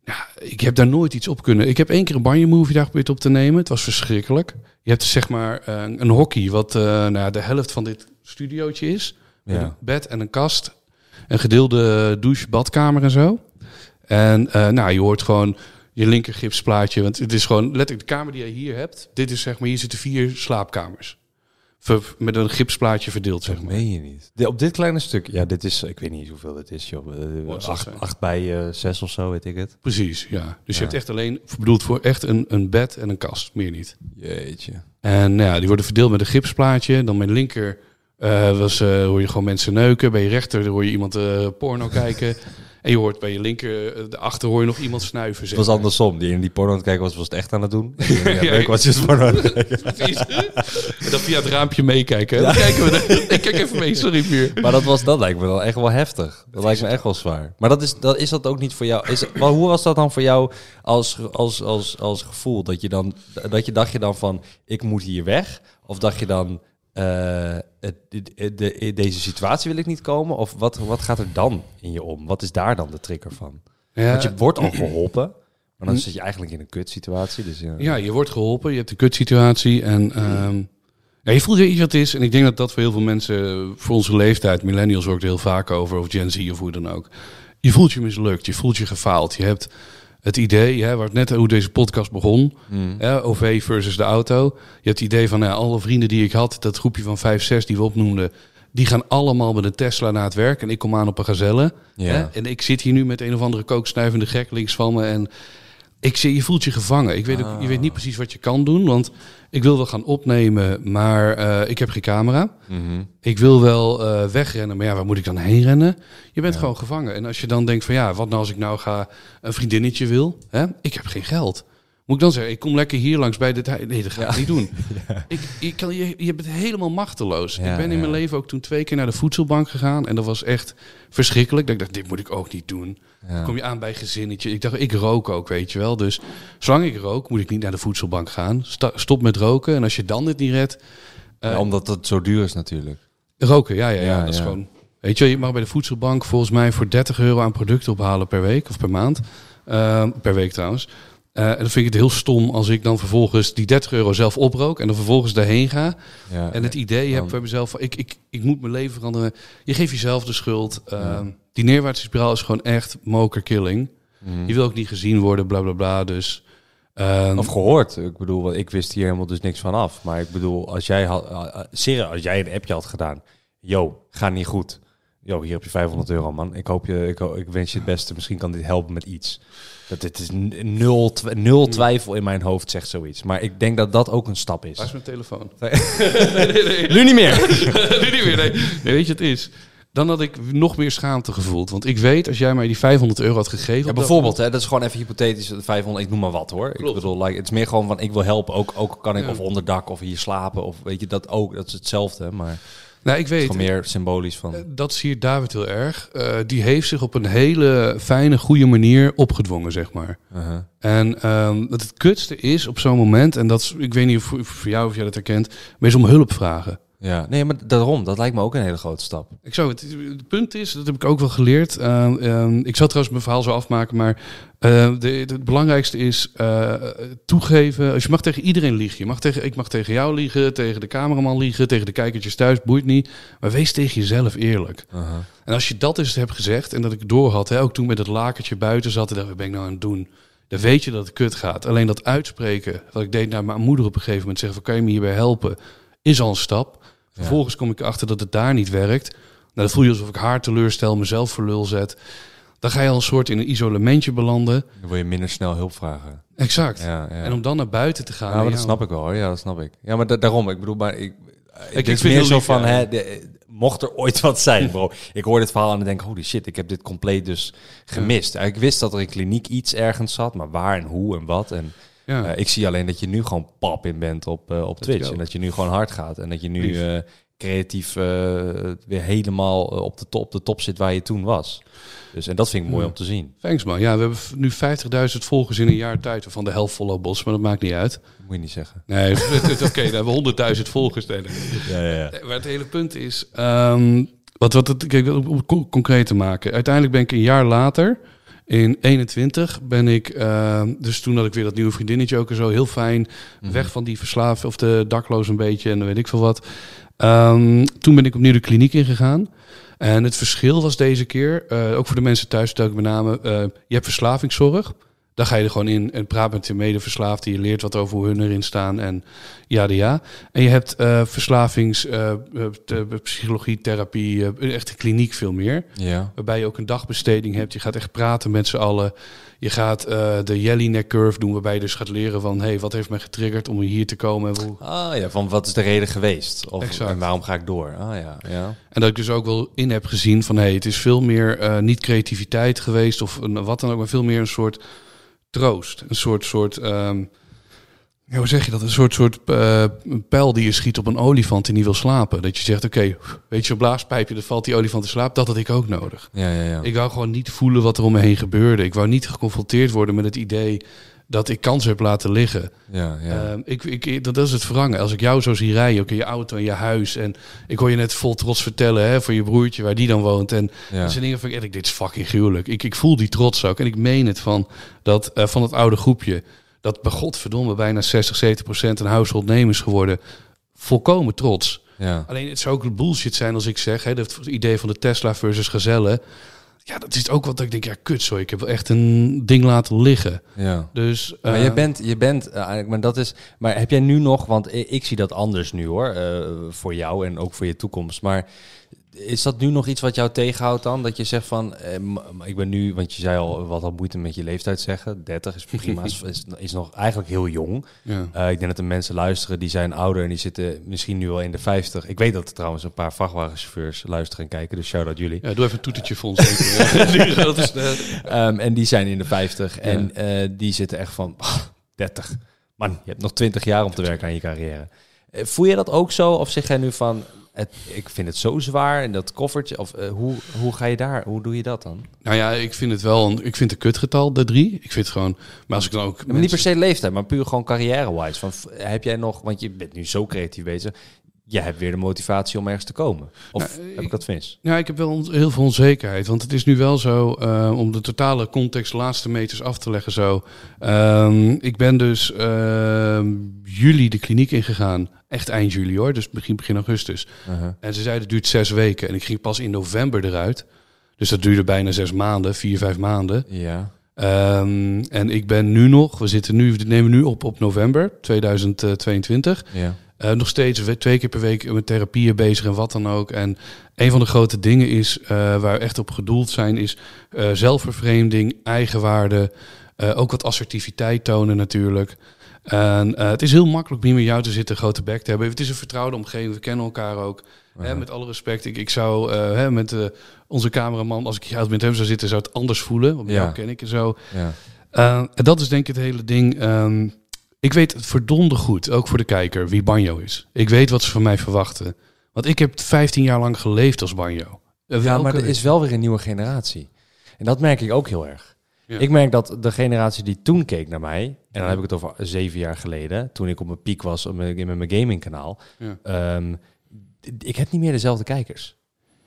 Ja, ik heb daar nooit iets op kunnen. Ik heb één keer een banjo movie daar geprobeerd op te nemen. Het was verschrikkelijk. Je hebt dus zeg maar eh, een hockey... wat eh, nou, ja, de helft van dit studiootje is. Met een bed en een kast. Een gedeelde douche, badkamer en zo. En eh, nou, je hoort gewoon je linker gipsplaatje. Want het is gewoon letterlijk de kamer die je hier hebt. Dit is zeg maar, hier zitten vier slaapkamers. Ver- met een gipsplaatje verdeeld, zeg Dat maar. meen je niet. De- op dit kleine stuk, ja, dit is, ik weet niet hoeveel het is, joh. Eh, acht, bij eh, zes of zo, weet ik het. Precies, ja. Dus je hebt echt alleen bedoeld voor echt een, een bed en een kast, meer niet. Jeetje. En nou ja, die worden verdeeld met een gipsplaatje. Dan met linker was, hoor je gewoon mensen neuken. Bij je rechter hoor je iemand porno kijken. En je hoort bij je linker, eh, daarachter hoor je nog iemand snuiven. Het was maar. andersom. Die in die porno aan het kijken was, was het echt aan het doen. ja, Ja, ik was just porno aan het kijken. Precies. En dan via het raampje meekijken. Dan kijken we Ik kijk even mee, sorry Pier. Maar dat, was, dat lijkt me dan echt wel heftig. Dat lijkt me echt wel zwaar. Maar dat is, dat, is dat ook niet voor jou? Is, maar hoe was dat dan voor jou als, als, als, als gevoel? Dat je, dan, dat je dacht je dan van, ik moet hier weg? Of dacht je dan, eh, het- de, de- deze situatie wil ik niet komen? Of wat, wat gaat er dan in je om? Wat is daar dan de trigger van? Ja, Want je wordt al geholpen, maar dan zit je eigenlijk in een kutsituatie. Dus ja. ja, je wordt geholpen, je hebt een kutsituatie en ehm, ja, je voelt je iets wat is. En ik denk dat dat voor heel veel mensen, voor onze leeftijd, millennials wordt er heel vaak over, of Gen Z of hoe dan ook. Je voelt je mislukt, je voelt je gefaald. Je hebt het idee, hè, waar het net hoe deze podcast begon, Mm. hè, OV versus de auto. Je hebt het idee van nou, alle vrienden die ik had, dat groepje van vijf, zes die we opnoemden, die gaan allemaal met een Tesla naar het werk en ik kom aan op een gazelle. Ja. Hè? En ik zit hier nu met een of andere kooksnuivende gek links van me. En Ik zie, je voelt je gevangen. Ik weet, ook, je weet niet precies wat je kan doen, want ik wil wel gaan opnemen, maar eh, ik heb geen camera. Mhm. Ik wil wel eh, wegrennen, maar ja, waar moet ik dan heen rennen? Je bent gewoon gevangen. En als je dan denkt van ja, wat nou als ik nou ga een vriendinnetje wil? Hè? Ik heb geen geld. Moet ik dan zeggen, ik kom lekker hier langs bij dit huis? Nee, dat ga ik niet doen. Ik, ik kan, je, je bent helemaal machteloos. Ja, ik ben in mijn leven ook toen twee keer naar de voedselbank gegaan. En dat was echt verschrikkelijk. Dat ik dacht, dit moet ik ook niet doen. Dan kom je aan bij gezinnetje. Ik dacht, ik rook ook, weet je wel. Dus zolang ik rook, moet ik niet naar de voedselbank gaan. Sta- stop met roken. En als je dan het niet redt... eh, omdat het zo duur is natuurlijk. Roken, ja, ja, ja. Dat is gewoon... Weet je, je mag bij de voedselbank volgens mij voor 30 euro aan producten ophalen per week of per maand. Eh, per week trouwens. Eh, en dan vind ik het heel stom als ik dan vervolgens die 30 euro zelf oprook en dan vervolgens daarheen ga. Ja, En het idee heb bij mezelf van ik, ik, ik moet mijn leven veranderen. Je geeft jezelf de schuld. Eh, Die neerwaartse spiraal is gewoon echt mokerkilling. Mhm. Je wil ook niet gezien worden, bla bla bla. Dus... eh, Of gehoord. Ik bedoel, want ik wist hier helemaal dus niks van af. Maar ik bedoel, als jij had, uh, serieus, als jij een appje had gedaan, yo, ga niet goed. Yo, hier heb je 500 euro, man. Ik hoop je, ik, ik wens je het beste. Misschien kan dit helpen met iets. Dat dit is nul, tw- nul twijfel in mijn hoofd zegt zoiets. Maar ik denk dat dat ook een stap Waar is is. mijn telefoon? Nu niet meer. nee, niet meer. Nee. Nee, weet je, het is. Dan had ik nog meer schaamte gevoeld. Want ik weet, als jij mij die 500 euro had gegeven... Ja, bijvoorbeeld, hè, dat is gewoon even hypothetisch. 500, ik noem maar wat hoor. Klopt. Ik bedoel, like, het is meer gewoon van ik wil helpen. Ook, ook kan ik Ja. of onderdak of hier slapen. Of weet je, dat ook. Dat is hetzelfde. Maar Nou, ik weet, gewoon meer symbolisch van. eh, dat zie je David heel erg. Eh, die heeft zich op een hele fijne, goede manier opgedwongen, zeg maar. Uh-huh. En wat het kutste is op zo'n moment, en dat is, ik weet niet of voor, voor jou of jij dat herkent, maar is om hulp vragen. Ja, nee, maar daarom. Dat lijkt me ook een hele grote stap. Ik zou het, het punt is, dat heb ik ook wel geleerd. ehm, ehm, ik zal trouwens mijn verhaal zo afmaken, maar eh, de, de- het belangrijkste is eh, toegeven. Als je mag tegen iedereen liegen. Je mag tegen, ik mag tegen jou liegen, tegen de cameraman liegen, tegen de kijkertjes thuis, boeit niet. Maar wees tegen jezelf eerlijk. En als je dat eens hebt gezegd en dat ik door had, hè, ook toen met het lakertje buiten zat en dacht, wat ben ik nou aan het doen? Dan weet je dat het kut gaat. Alleen dat uitspreken, wat ik deed naar mijn moeder op een gegeven moment, zeggen van, kan je me hierbij helpen, is al een stap. Vervolgens kom ik erachter dat het daar niet werkt. Nou, dan voel je alsof ik haar teleurstel, mezelf voor lul zet. Dan ga je al een soort in een isolementje belanden. Dan wil je minder snel hulp vragen. Exact. Ja, ja. En om dan naar buiten te gaan. ja, maar dat snap ik wel hoor. Ja, dat snap ik. Ja, maar da- daarom. Ik bedoel, maar ik... Ik, ik het is vind meer het zo lief, van, ja. hè, de- mocht er ooit wat zijn, bro. Ik hoor dit verhaal en dan denk holy shit, ik heb dit compleet dus gemist. Ik wist dat er in kliniek iets ergens zat, maar waar en hoe en wat. En Ja. eh, ik zie alleen dat je nu gewoon pap in bent op, eh, op Twitch. En dat je nu gewoon hard gaat. En dat je nu eh, creatief weer helemaal op de, top, op de top zit waar je toen was. Dus, en dat vind ik mooi Ja. om te zien. Thanks man. Ja, we hebben nu 50.000 volgers in een jaar tijd, waarvan de helft follow bots, maar dat maakt niet uit. Dat moet je niet zeggen. Nee, oké, dan hebben we 100.000 volgers. Nee, nee. Ja, ja. Nee, Maar het hele punt is, ehm, wat, wat het, kijk, om het concreet te maken. Uiteindelijk ben ik een jaar later, in 21, ben ik, ehm, dus toen had ik weer dat nieuwe vriendinnetje ook en zo, heel fijn, weg van die verslaafd of de dakloos een beetje en dan weet ik veel wat. Ehm, toen ben ik opnieuw de kliniek ingegaan. En het verschil was deze keer, eh, ook voor de mensen thuis, stel ik met name, eh, je hebt verslavingszorg. Daar ga je er gewoon in en praat met de medeverslaafden. Je leert wat over hoe hun erin staan en ja, de ja. En je hebt eh verslavings, te- psychologie, therapie, eh, echt een kliniek veel meer. ja. Waarbij je ook een dagbesteding hebt. Je gaat echt praten met z'n allen. Je gaat de Jellinek curve doen, waarbij je dus gaat leren van... hey, wat heeft mij getriggerd om hier te komen? En, hoe... Ah ja, van wat is de reden geweest? Of, Exact. En waarom ga ik door? Ah ja, ja. en dat ik dus ook wel in heb gezien van... hey, het is veel meer niet creativiteit geweest of een, wat dan ook... maar veel meer een soort troost. Een soort... soort ehm, ja, hoe zeg je dat? Een soort, soort eh, pijl die je schiet op een olifant die niet wil slapen. Dat je zegt, oké, weet je, een blaaspijpje, dan valt die olifant in slaap. Dat had ik ook nodig. Ja, ja, ja. Ik wou gewoon niet voelen wat er om me heen gebeurde. Ik wou niet geconfronteerd worden met het idee dat ik kansen heb laten liggen. ja, ja. Ehm, ik, ik, dat is het verrangen. Als ik jou zo zie rijden, ook in je auto en je huis. En ik hoor je net vol trots vertellen hè, van je broertje waar die dan woont. En ja. dat zijn dingen van, echt, dit is fucking gruwelijk. Ik, ik voel die trots ook. En ik meen het van, dat, eh, van het oude groepje. Dat bij godverdomme bijna 60, 70 procent een household name is geworden. Volkomen trots. ja. Alleen het zou ook bullshit zijn als ik zeg, hè, het idee van de Tesla versus Gazelle. Ja, dat is ook wat ik denk, ja, kut, sorry, ik heb wel echt een ding laten liggen. ja. Dus, Maar eh, je bent, je bent eh, eigenlijk, maar dat is, maar heb jij nu nog, want ik, ik zie dat anders nu hoor, eh, voor jou en ook voor je toekomst. Maar is dat nu nog iets wat jou tegenhoudt dan? Dat je zegt van, eh, ik ben nu, want je zei al, wat had moeite met je leeftijd zeggen. 30 is prima, is, is, nog eigenlijk heel jong. Ja. Eh, ik denk dat er mensen luisteren die zijn ouder en die zitten misschien nu al in de 50. Ik weet dat er trouwens een paar vrachtwagenchauffeurs luisteren en kijken, dus shout-out jullie. ja, doe even een toetertje voor ons. even. Ja, dat is, eh, Ehm, en die zijn in de 50 en eh, die zitten echt van "Ah, 30. Man, je hebt nog 20 jaar om te werken aan je carrière. Eh, voel je dat ook zo? Of zeg jij nu van, het, ik vind het zo zwaar en dat koffertje? Of eh, hoe, hoe ga je daar, hoe doe je dat dan? nou ja, ik vind het wel een, ik vind het een kutgetal, de drie. Ik vind het gewoon, maar als ik dan ook... Maar niet per se leeftijd, maar puur gewoon carrière-wise. Van, heb jij nog, want je bent nu zo creatief bezig, jij hebt weer de motivatie om ergens te komen. Of Nou, heb ik dat mis? Ja, ik heb wel heel veel onzekerheid. Want het is nu wel zo, eh, om de totale context laatste meters af te leggen zo. Ehm, ik ben dus ehm, juli de kliniek ingegaan. Echt eind juli hoor, dus begin, begin augustus. Uh-huh. En ze zeiden het duurt zes weken. En ik ging pas in november eruit. Dus dat duurde bijna zes maanden, vier, vijf maanden. Ja. Ehm, en ik ben nu nog, we zitten nu, we nemen nu op op november 2022. Ja. Eh, nog steeds we- twee keer per week met therapieën bezig en wat dan ook. En een van de grote dingen is, eh, waar we echt op gedoeld zijn, is eh, zelfvervreemding, eigenwaarde. ook wat assertiviteit tonen natuurlijk. En het is heel makkelijk om hier met jou te zitten, grote bek te hebben. Het is een vertrouwde omgeving, we kennen elkaar ook. Hè, met alle respect, ik, ik zou hè, met onze cameraman, als ik hier met hem zou zitten, zou het anders voelen. Want Ja. jou ken ik en zo. Ja. En dat is denk ik het hele ding. Ehm, ik weet het verdomde goed, ook voor de kijker, wie Banjo is. Ik weet wat ze van mij verwachten. Want ik heb 15 jaar lang geleefd als Banjo. Eh, Ja, maar er is wel weer een nieuwe generatie. En dat merk ik ook heel erg. Ja. Ik merk dat de generatie die toen keek naar mij, en dan heb ik het over zeven jaar geleden, toen ik op mijn piek was op mijn- in mijn gamingkanaal, Ja. ehm, ik heb niet meer dezelfde kijkers.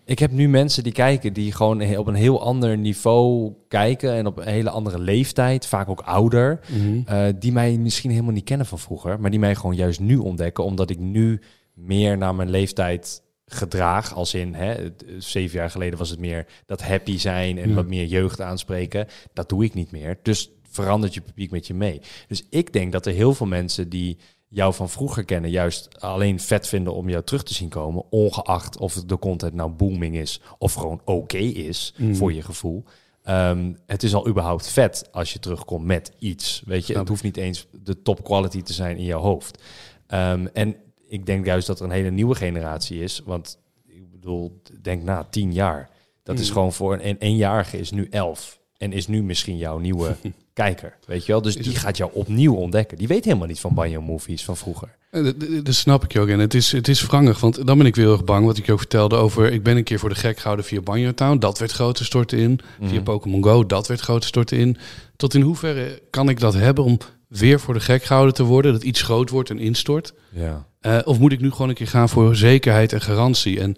Ik heb nu mensen die kijken die gewoon op een heel ander niveau kijken en op een hele andere leeftijd, vaak ook ouder, Mhm. eh, die mij misschien helemaal niet kennen van vroeger, maar die mij gewoon juist nu ontdekken, omdat ik nu meer naar mijn leeftijd gedraag. Als in, hè, eh, zeven jaar geleden was het meer dat happy zijn en Ja. wat meer jeugd aanspreken. Dat doe ik niet meer. Dus verandert je publiek met je mee. Dus ik denk dat er heel veel mensen die jou van vroeger kennen, juist alleen vet vinden om jou terug te zien komen, ongeacht of de content nou booming is of gewoon oké is Mm. voor je gevoel. Ehm, het is al überhaupt vet als je terugkomt met iets. Weet je, het hoeft niet eens de top quality te zijn in jouw hoofd. Ehm, en ik denk juist dat er een hele nieuwe generatie is. Want ik bedoel, denk na tien jaar. Dat is Mm. gewoon voor een, een eenjarige is nu elf. En is nu misschien jouw nieuwe kijker. Weet je wel? Dus Is die het- gaat jou opnieuw ontdekken. Die weet helemaal niet van Banjo Movies van vroeger. Eh, Dat, snap ik je ook. En het is, het is wrangig, want dan ben ik weer heel erg bang. Wat ik je ook vertelde over... Ik ben een keer voor de gek gehouden via Banjo Town. Dat werd grote storten in. Via Mhm. Pokémon Go. Dat werd grote storten in. Tot in hoeverre kan ik dat hebben om weer voor de gek gehouden te worden? Dat iets groot wordt en instort? Ja. Eh, of moet ik nu gewoon een keer gaan voor zekerheid en garantie? En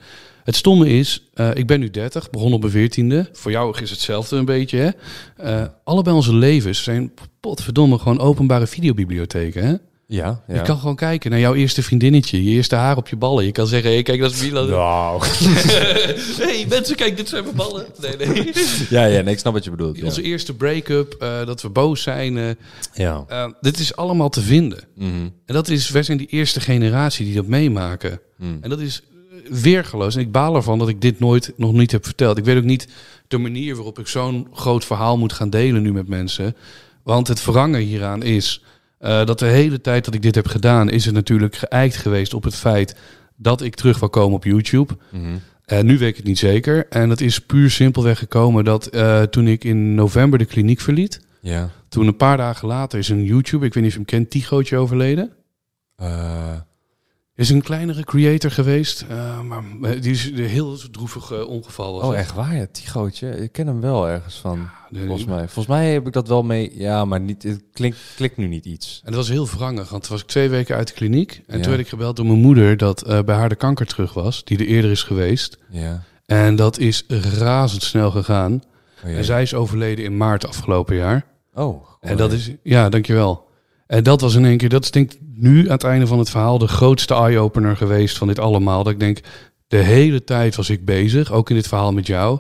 het stomme is, eh, ik ben nu 30, begon op mijn 14e. Voor jou is hetzelfde een beetje. Hè? Eh, allebei onze levens zijn potverdomme gewoon openbare videobibliotheken. Hè? Ja, ja. Je kan gewoon kijken naar jouw eerste vriendinnetje, je eerste haar op je ballen. Je kan zeggen, hey, kijk, dat is Milan. Nou. hey, mensen, kijk, dit zijn mijn ballen. Nee, nee. ja, ja, nee, ik snap wat je bedoelt. Ja. Onze eerste break-up, eh, dat we boos zijn. ja. dit is allemaal te vinden. Mhm. En dat is, wij zijn die eerste generatie die dat meemaken. Mm. En dat is weergeloos. En ik baal ervan dat ik dit nooit nog niet heb verteld. Ik weet ook niet de manier waarop ik zo'n groot verhaal moet gaan delen nu met mensen. Want het verrangen hieraan is eh, dat de hele tijd dat ik dit heb gedaan, is het natuurlijk geëikt geweest op het feit dat ik terug wil komen op YouTube. Mhm. En nu weet ik het niet zeker. En dat is puur simpelweg gekomen dat eh, toen ik in november de kliniek verliet, Ja. toen een paar dagen later is een YouTuber, ik weet niet of je hem kent, Tigootje overleden. Eh, is een kleinere creator geweest, eh, maar die is een heel droevig eh, ongeval. Was oh, echt waar? Ja, Tigootje. Ik ken hem wel ergens van. De- Volgens mij. Volgens mij heb ik dat wel mee. Ja, maar niet, het klinkt, klikt nu niet iets. En dat was heel wrangig, want toen was ik twee weken uit de kliniek. En Ja. toen werd ik gebeld door mijn moeder dat eh, bij haar de kanker terug was, die er eerder is geweest. Ja. En dat is razendsnel gegaan. Oh. En zij is overleden in maart afgelopen jaar. Oh. En dat is, ja, dankjewel. En dat was in één keer, dat is denk ik nu aan het einde van het verhaal de grootste eye-opener geweest van dit allemaal. Dat ik denk, de hele tijd was ik bezig, ook in dit verhaal met jou,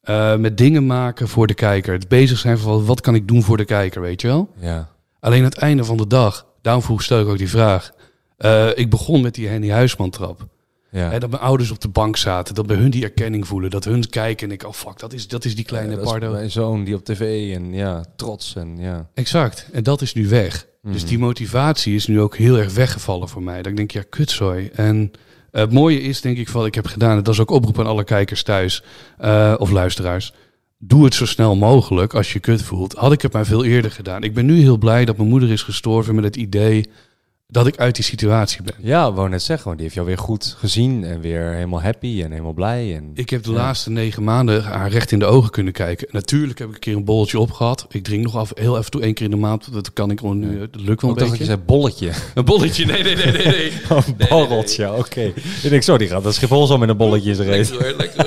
eh, met dingen maken voor de kijker. Het bezig zijn van wat kan ik doen voor de kijker, weet je wel? Ja. Alleen aan het einde van de dag, daarom vroeg stel ik ook die vraag. eh, ik begon met die Henny Huisman trap. Ja. Hè, dat mijn ouders op de bank zaten, dat bij hun die erkenning voelen, dat hun kijken en ik, oh fuck, dat is, dat is die kleine Ja, dat is Bardo. Mijn zoon die op tv en ja, trots en ja. Exact. En dat is nu weg. Dus Mhm. die motivatie is nu ook heel erg weggevallen voor mij. Dat ik denk, ja, kutzooi. En eh, het mooie is, denk ik, wat ik heb gedaan. en Dat is ook oproep aan alle kijkers thuis eh, of luisteraars. Doe het zo snel mogelijk als je kut voelt. Had ik het maar veel eerder gedaan. Ik ben nu heel blij dat mijn moeder is gestorven met het idee dat ik uit die situatie ben. Ja, wou net zeggen, want die heeft jou weer goed gezien en weer helemaal happy en helemaal blij. En, Ik heb de Ja. laatste negen maanden haar recht in de ogen kunnen kijken. Natuurlijk heb ik een keer een bolletje opgehad. Ik drink nog af, heel even toe, één keer in de maand. Dat kan ik gewoon nu. Dat lukt wel ik een dacht dat je beetje. zei bolletje. Een bolletje? Nee, nee, nee, nee. nee. een borreltje, oké. Ik denk, zo, die gaat dat Schiphol zo met een bolletje is er. Lekker lekker.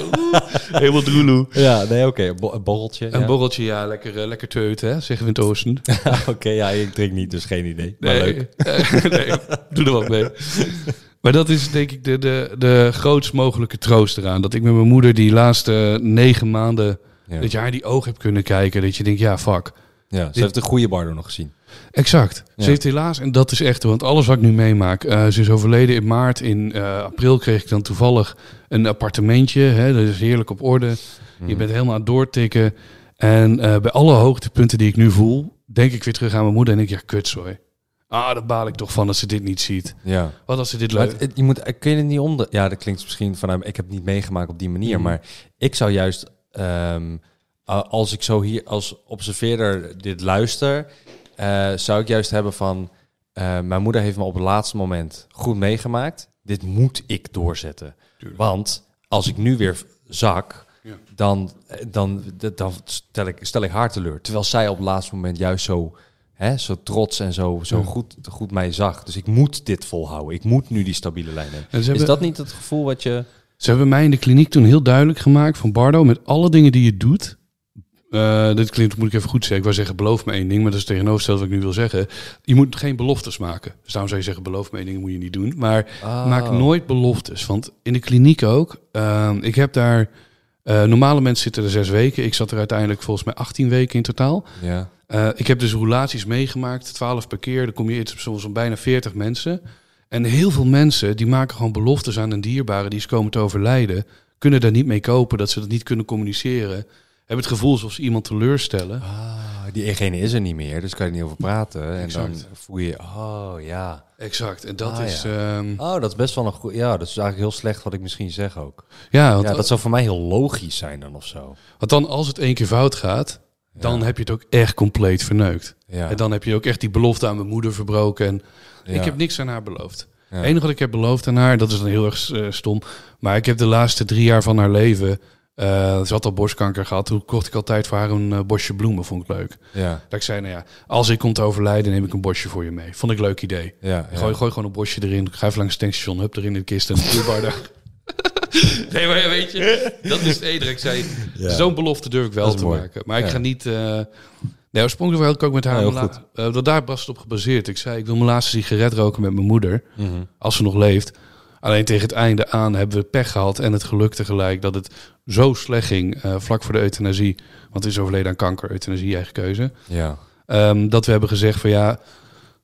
Helemaal droeloe. Ja, nee, oké, een borreltje. Een ja. borreltje, ja, lekker, eh, lekker teut, hè, zeggen we in het oosten. oké, ja, ik drink niet, dus geen idee. Maar leuk. Eh, nee, doe er wat mee. Maar dat is denk ik de, de, de grootst mogelijke troost eraan. Dat ik met mijn moeder die laatste negen maanden, Ja. dat je haar die oog hebt kunnen kijken. Dat je denkt, ja, fuck. Ja, ze heeft de goede Bardo nog gezien. Exact. Ja. Ze heeft helaas, en dat is echt, want alles wat ik nu meemaak. eh, ze is overleden in maart. In eh, april kreeg ik dan toevallig een appartementje. Hè, dat is heerlijk op orde. Je bent helemaal aan het doortikken. En eh, bij alle hoogtepunten die ik nu voel, denk ik weer terug aan mijn moeder en ik, ja, kut, sorry. Ah, daar baal ik toch van dat ze dit niet ziet. Ja. Wat als ze dit leuk... het- je moet, kun je het niet onder... Ja, dat klinkt misschien vanuit... Ik heb het niet meegemaakt op die manier, Mhm. maar ik zou juist... ehm, als ik zo hier als observeerder dit luister... eh, zou ik juist hebben van... eh, mijn moeder heeft me op het laatste moment goed meegemaakt. Dit moet ik doorzetten. Want als ik nu weer zak... Ja. Dan, eh, dan, dan stel, ik, stel ik haar teleur. Terwijl zij op het laatste moment juist zo, hè, zo trots en zo, zo Ja. goed, goed mij zag. Dus ik moet dit volhouden. Ik moet nu die stabiele lijn hebben. Is dat niet het gevoel wat je... Ze hebben mij in de kliniek toen heel duidelijk gemaakt van Bardo, met alle dingen die je doet. eh, dit klinkt, moet ik even goed zeggen. Ik wou zeggen, beloof me één ding, maar dat is tegenovergesteld wat ik nu wil zeggen. Je moet geen beloftes maken. Dus daarom zou je zeggen, beloof me één ding, moet je niet doen. Maar maak nooit beloftes. Want in de kliniek ook, ehm, ik heb daar, eh, normale mensen zitten er zes weken. Ik zat er uiteindelijk volgens mij 18 weken in totaal. Ja, Eh, ik heb dus roulaties meegemaakt, 12 per keer. Dan kom je soms op bijna 40 mensen. En heel veel mensen die maken gewoon beloftes aan een dierbare die is komen te overlijden. Kunnen daar niet mee kopen, dat ze dat niet kunnen communiceren. Hebben het gevoel alsof ze iemand teleurstellen. ah, diegene is er niet meer, dus kan je er niet over praten. En dan voel je, oh ja. Exact. En dat Ah, is. ja. ehm, Oh, dat is best wel een goed... Ja, dat is eigenlijk heel slecht wat ik misschien zeg ook. ja, want, Ja, dat zou voor mij heel logisch zijn dan of zo. want dan als het één keer fout gaat, dan Ja. heb je het ook echt compleet verneukt. Ja. En dan heb je ook echt die belofte aan mijn moeder verbroken. En ik heb niks aan haar beloofd. Het enige wat ik heb beloofd aan haar, dat is dan heel erg eh, stom. Maar ik heb de laatste drie jaar van haar leven. Eh ze had al borstkanker gehad. Toen kocht ik altijd voor haar een eh, bosje bloemen. Vond ik leuk. Ja, Dat ik zei, nou ja, als ik kom te overlijden, neem ik een bosje voor je mee. Vond ik een leuk idee. ja, ja. Gooi, gooi gewoon een bosje erin. Ga even langs het tankstation. Hup erin in de kist en daar. Nee, maar weet je, dat is het enige. Ik zei, Ja. zo'n belofte durf ik wel te mooi. maken. Maar ik ga niet... eh nee, oorspronkelijk had ik ook met haar... Ja, eh, dat daar was het op gebaseerd. Ik zei, ik wil mijn laatste sigaret roken met mijn moeder. Mhm. Als ze nog leeft. Alleen tegen het einde aan hebben we pech gehad en het geluk tegelijk dat het zo slecht ging eh, vlak voor de euthanasie. Want het is overleden aan kanker, euthanasie, eigen keuze. Ja. Ehm, dat we hebben gezegd van ja,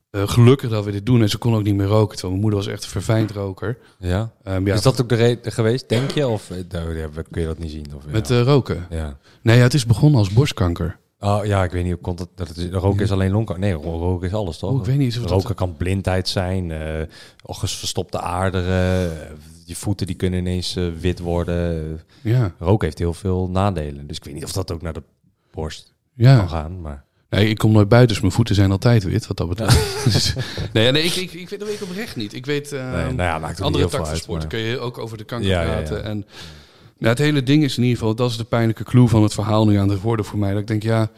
eh, gelukkig dat we dit doen. En ze kon ook niet meer roken. Terwijl mijn moeder was echt een verfijnd roker. Ja? Ehm, ja, Is dat ook de reden geweest, denk je? Of eh, nou, ja, kun je dat niet zien? Of, met roken? ja. Nee, ja, het is begonnen als borstkanker. Oh, ja, ik weet niet hoe komt het. Dat is, roken is alleen longkanker. Nee, ro- roken is alles, toch? Oh, ik weet niet of dat- roken kan blindheid zijn, of ges- verstopte aderen, eh, je voeten die kunnen ineens eh, wit worden. Ja, Roken heeft heel veel nadelen. Dus ik weet niet of dat ook naar de borst kan ja. gaan. Maar Nee, ik kom nooit buiten, dus mijn voeten zijn altijd wit, wat dat betreft. Dus- nee, nee, ik, ik, ik weet dat weet ik oprecht niet. Ik weet... nee, nou ja, maakt andere tak van sporten maar- kun je ook over de kanker praten. En nou, het hele ding is in ieder geval, dat is de pijnlijke clue van het verhaal nu aan het worden voor mij. Dat ik denk, ja,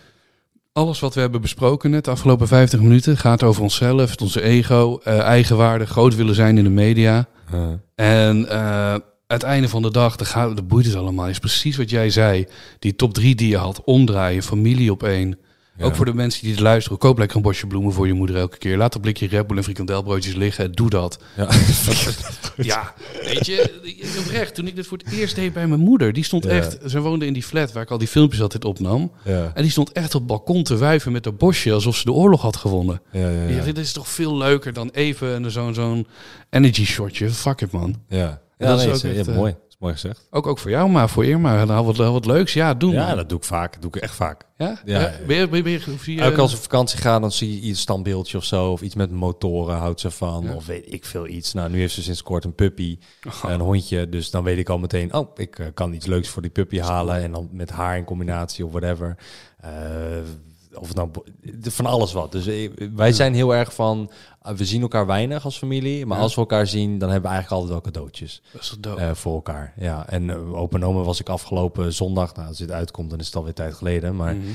alles wat we hebben besproken net de afgelopen 50 minuten gaat over onszelf, onze ego, eh, eigenwaarde, groot willen zijn in de media. Uh, En eh het einde van de dag, de, de boeit het allemaal, is precies wat jij zei. Die top drie die je had, omdraaien, familie op één. Ja. Ook voor de mensen die het luisteren, koop lekker een bosje bloemen voor je moeder elke keer. Laat een blikje Red Bull en frikandelbroodjes liggen. Doe dat. ja. Ja, weet je, oprecht. Toen ik dit voor het eerst deed bij mijn moeder, die stond Ja. echt. Ze woonde in die flat waar ik al die filmpjes altijd opnam. ja. En die stond echt op het balkon te wuiven met een bosje alsof ze de oorlog had gewonnen. Ja, ja, Ja. ja. dit is toch veel leuker dan even zo'n zo'n energy shotje. Fuck it, man. ja. En dat nee, is ook is, echt, ja, eh, mooi. Mooi gezegd. Ook, ook voor jou, maar voor Irma. Nou, wat, wat leuks. Ja, doen. Ja, dat doe ik vaak. Dat doe ik echt vaak. ja? Ja. Ja. Ben je, ben je, ben je, of zie je- Ook als ik op vakantie ga, dan zie je iets standbeeldje of zo. Of iets met motoren houdt ze van. Ja. Of weet ik veel iets. Nou, nu heeft ze sinds kort een puppy. Een hondje. Dus dan weet ik al meteen, oh, ik eh, kan iets leuks voor die puppy halen. En dan met haar in combinatie of whatever. Eh, of nou van alles wat. Dus eh, wij zijn heel erg van, eh, we zien elkaar weinig als familie. Maar Ja. als we elkaar zien, dan hebben we eigenlijk altijd wel cadeautjes. Dat eh, voor elkaar. Ja, en uh, open was ik afgelopen zondag. Nou, als dit uitkomt, dan is het alweer tijd geleden. Maar Mhm.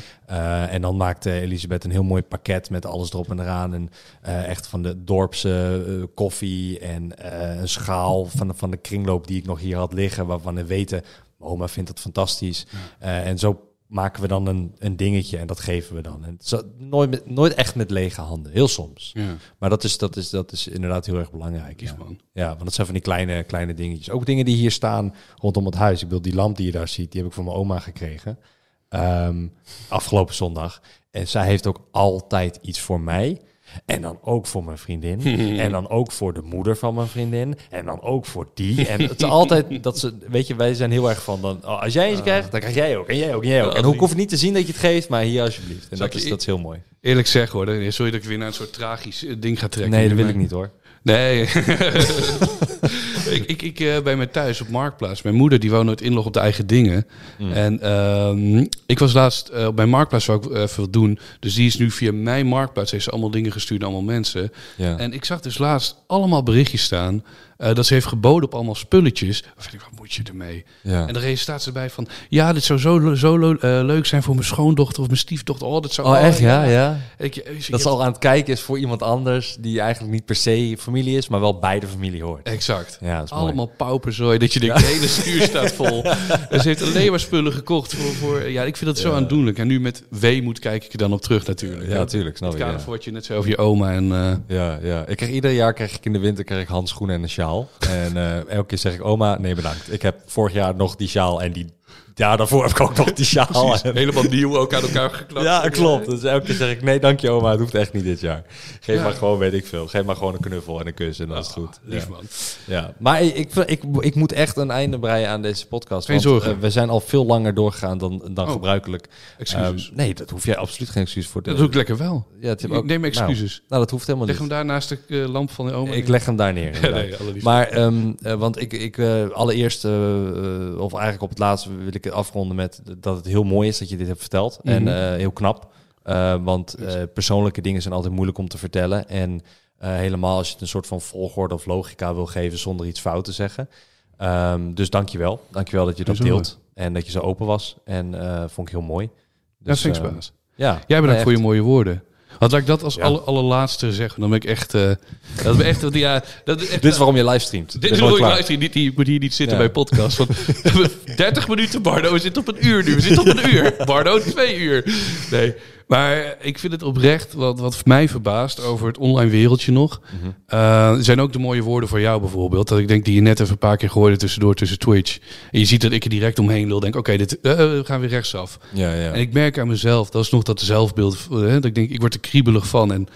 en dan maakte Elisabeth een heel mooi pakket met alles erop en eraan. En echt van de dorpse koffie en een schaal van de, van de kringloop die ik nog hier had liggen. Waarvan we weten, oma vindt het fantastisch. En zo maken we dan een, een dingetje en dat geven we dan. En zo, nooit, met, nooit echt met lege handen, heel soms. Ja, Maar dat is, dat is, dat is inderdaad heel erg belangrijk. Ja. man. Ja, want dat zijn van die kleine, kleine dingetjes. Ook dingen die hier staan rondom het huis. Ik bedoel, die lamp die je daar ziet, die heb ik van mijn oma gekregen. Ehm, afgelopen zondag. En zij heeft ook altijd iets voor mij. En dan ook voor mijn vriendin. en dan ook voor de moeder van mijn vriendin. En dan ook voor die. En het is altijd dat ze, weet je, wij zijn heel erg van dan, oh, als jij eens krijgt, dan krijg jij ook. En jij ook. En jij ook. En hoe ik hoef niet te zien dat je het geeft, maar hier alsjeblieft. En dat is, dat is heel mooi. Eerlijk zeggen hoor, sorry dat ik weer naar een soort tragisch eh, ding ga trekken. Nee, dat wil ik niet hoor. Nee. ik ik, ik eh, bij mij thuis op Marktplaats. Mijn moeder die wou nooit inloggen op de eigen dingen. Mm. En ehm, ik was laatst eh, op mijn Marktplaats wou ik even wat doen. Dus die is nu via mijn Marktplaats. Heeft ze allemaal dingen gestuurd aan allemaal mensen. Ja. En ik zag dus laatst allemaal berichtjes staan. Eh, dat ze heeft geboden op allemaal spulletjes. Of ik, wat moet je ermee? ja. En er staat ze bij van... Ja, dit zou zo, zo eh, leuk zijn voor mijn schoondochter of mijn stiefdochter. Oh, dat zou... Oh, echt? Ja, ja. Ik, ik- ik- Dat ze al aan het kijken is voor iemand anders die eigenlijk niet per se familie is, maar wel bij de familie hoort. Exact. Ja, dat is mooi. Allemaal pauperzooi. Dat je denkt, de hele stuur staat vol. Ze heeft alleen maar spullen gekocht voor... voor ja, ik vind dat zo aandoenlijk. En nu met weemoed kijk ik er dan op terug natuurlijk. Ja, natuurlijk, snap Het ik. kader Ja. voor wat je net zei over je oma. En, eh, Ja, ja. Ik krijg ieder jaar krijg ik in de winter krijg ik handschoenen en een sjaal. En eh, elke keer zeg ik, oma, nee bedankt. Ik heb vorig jaar nog die sjaal en die jaar daarvoor heb ik ook nog die sjaal. En- helemaal nieuw ook aan elkaar geklapt. Ja, klopt. Dus elke keer zeg ik, nee dank je oma, het hoeft echt niet dit jaar. Geef Ja. maar gewoon, weet ik veel. Geef maar gewoon een knuffel en een kus en dan is het goed. Lief ja. man. Ja, maar ik, ik, ik, ik moet echt een einde breien aan deze podcast. Geen want, zorgen. eh, we zijn al veel langer doorgegaan dan, dan Oh, gebruikelijk. Excuses. Ehm, nee, dat hoef jij absoluut geen excuus voor te dat doe ik lekker wel. Ja, het ook- neem excuses. Nou, nou, dat hoeft helemaal Leg hem niet. daar naast de eh, lamp van de oma. Ik leg hem daar neer. Ja, nee. Maar, ehm, eh, want ik, ik allereerst, of eigenlijk op het laatste wil ik afronden met dat het heel mooi is dat je dit hebt verteld. En Mhm. eh, heel knap. Eh, want eh, persoonlijke dingen zijn altijd moeilijk om te vertellen. En helemaal als je het een soort van volgorde of logica wil geven zonder iets fout te zeggen. Ehm, dus dankjewel. Dankjewel dat je dat deelt. En dat je zo open was. En vond ik heel mooi. ja, thanks baas. Ja, Jij bedankt voor je mooie woorden. Wat laat ik dat als Ja. allerlaatste zeggen? Dan ben ik echt... eh, dat ben echt... Ja, dat is echt Dit is waarom je livestreamt. Dit Ben is waarom ik luister. Niet, ik moet hier niet zitten Ja. bij podcast. Want we hebben 30 minuten, Bardo. We zitten op een uur nu. We zitten op een uur. Bardo, twee uur. Nee, maar ik vind het oprecht wat, wat mij verbaast over het online wereldje nog. Er zijn ook de mooie woorden voor jou bijvoorbeeld. Dat ik denk die je net even een paar keer gooide tussendoor tussen Twitch. En je ziet dat ik er direct omheen wil. Denk, oké, dit eh, we gaan weer rechtsaf. Ja, ja. En ik merk aan mezelf, dat is nog dat zelfbeeld. dat ik denk, ik word er kriebelig van. En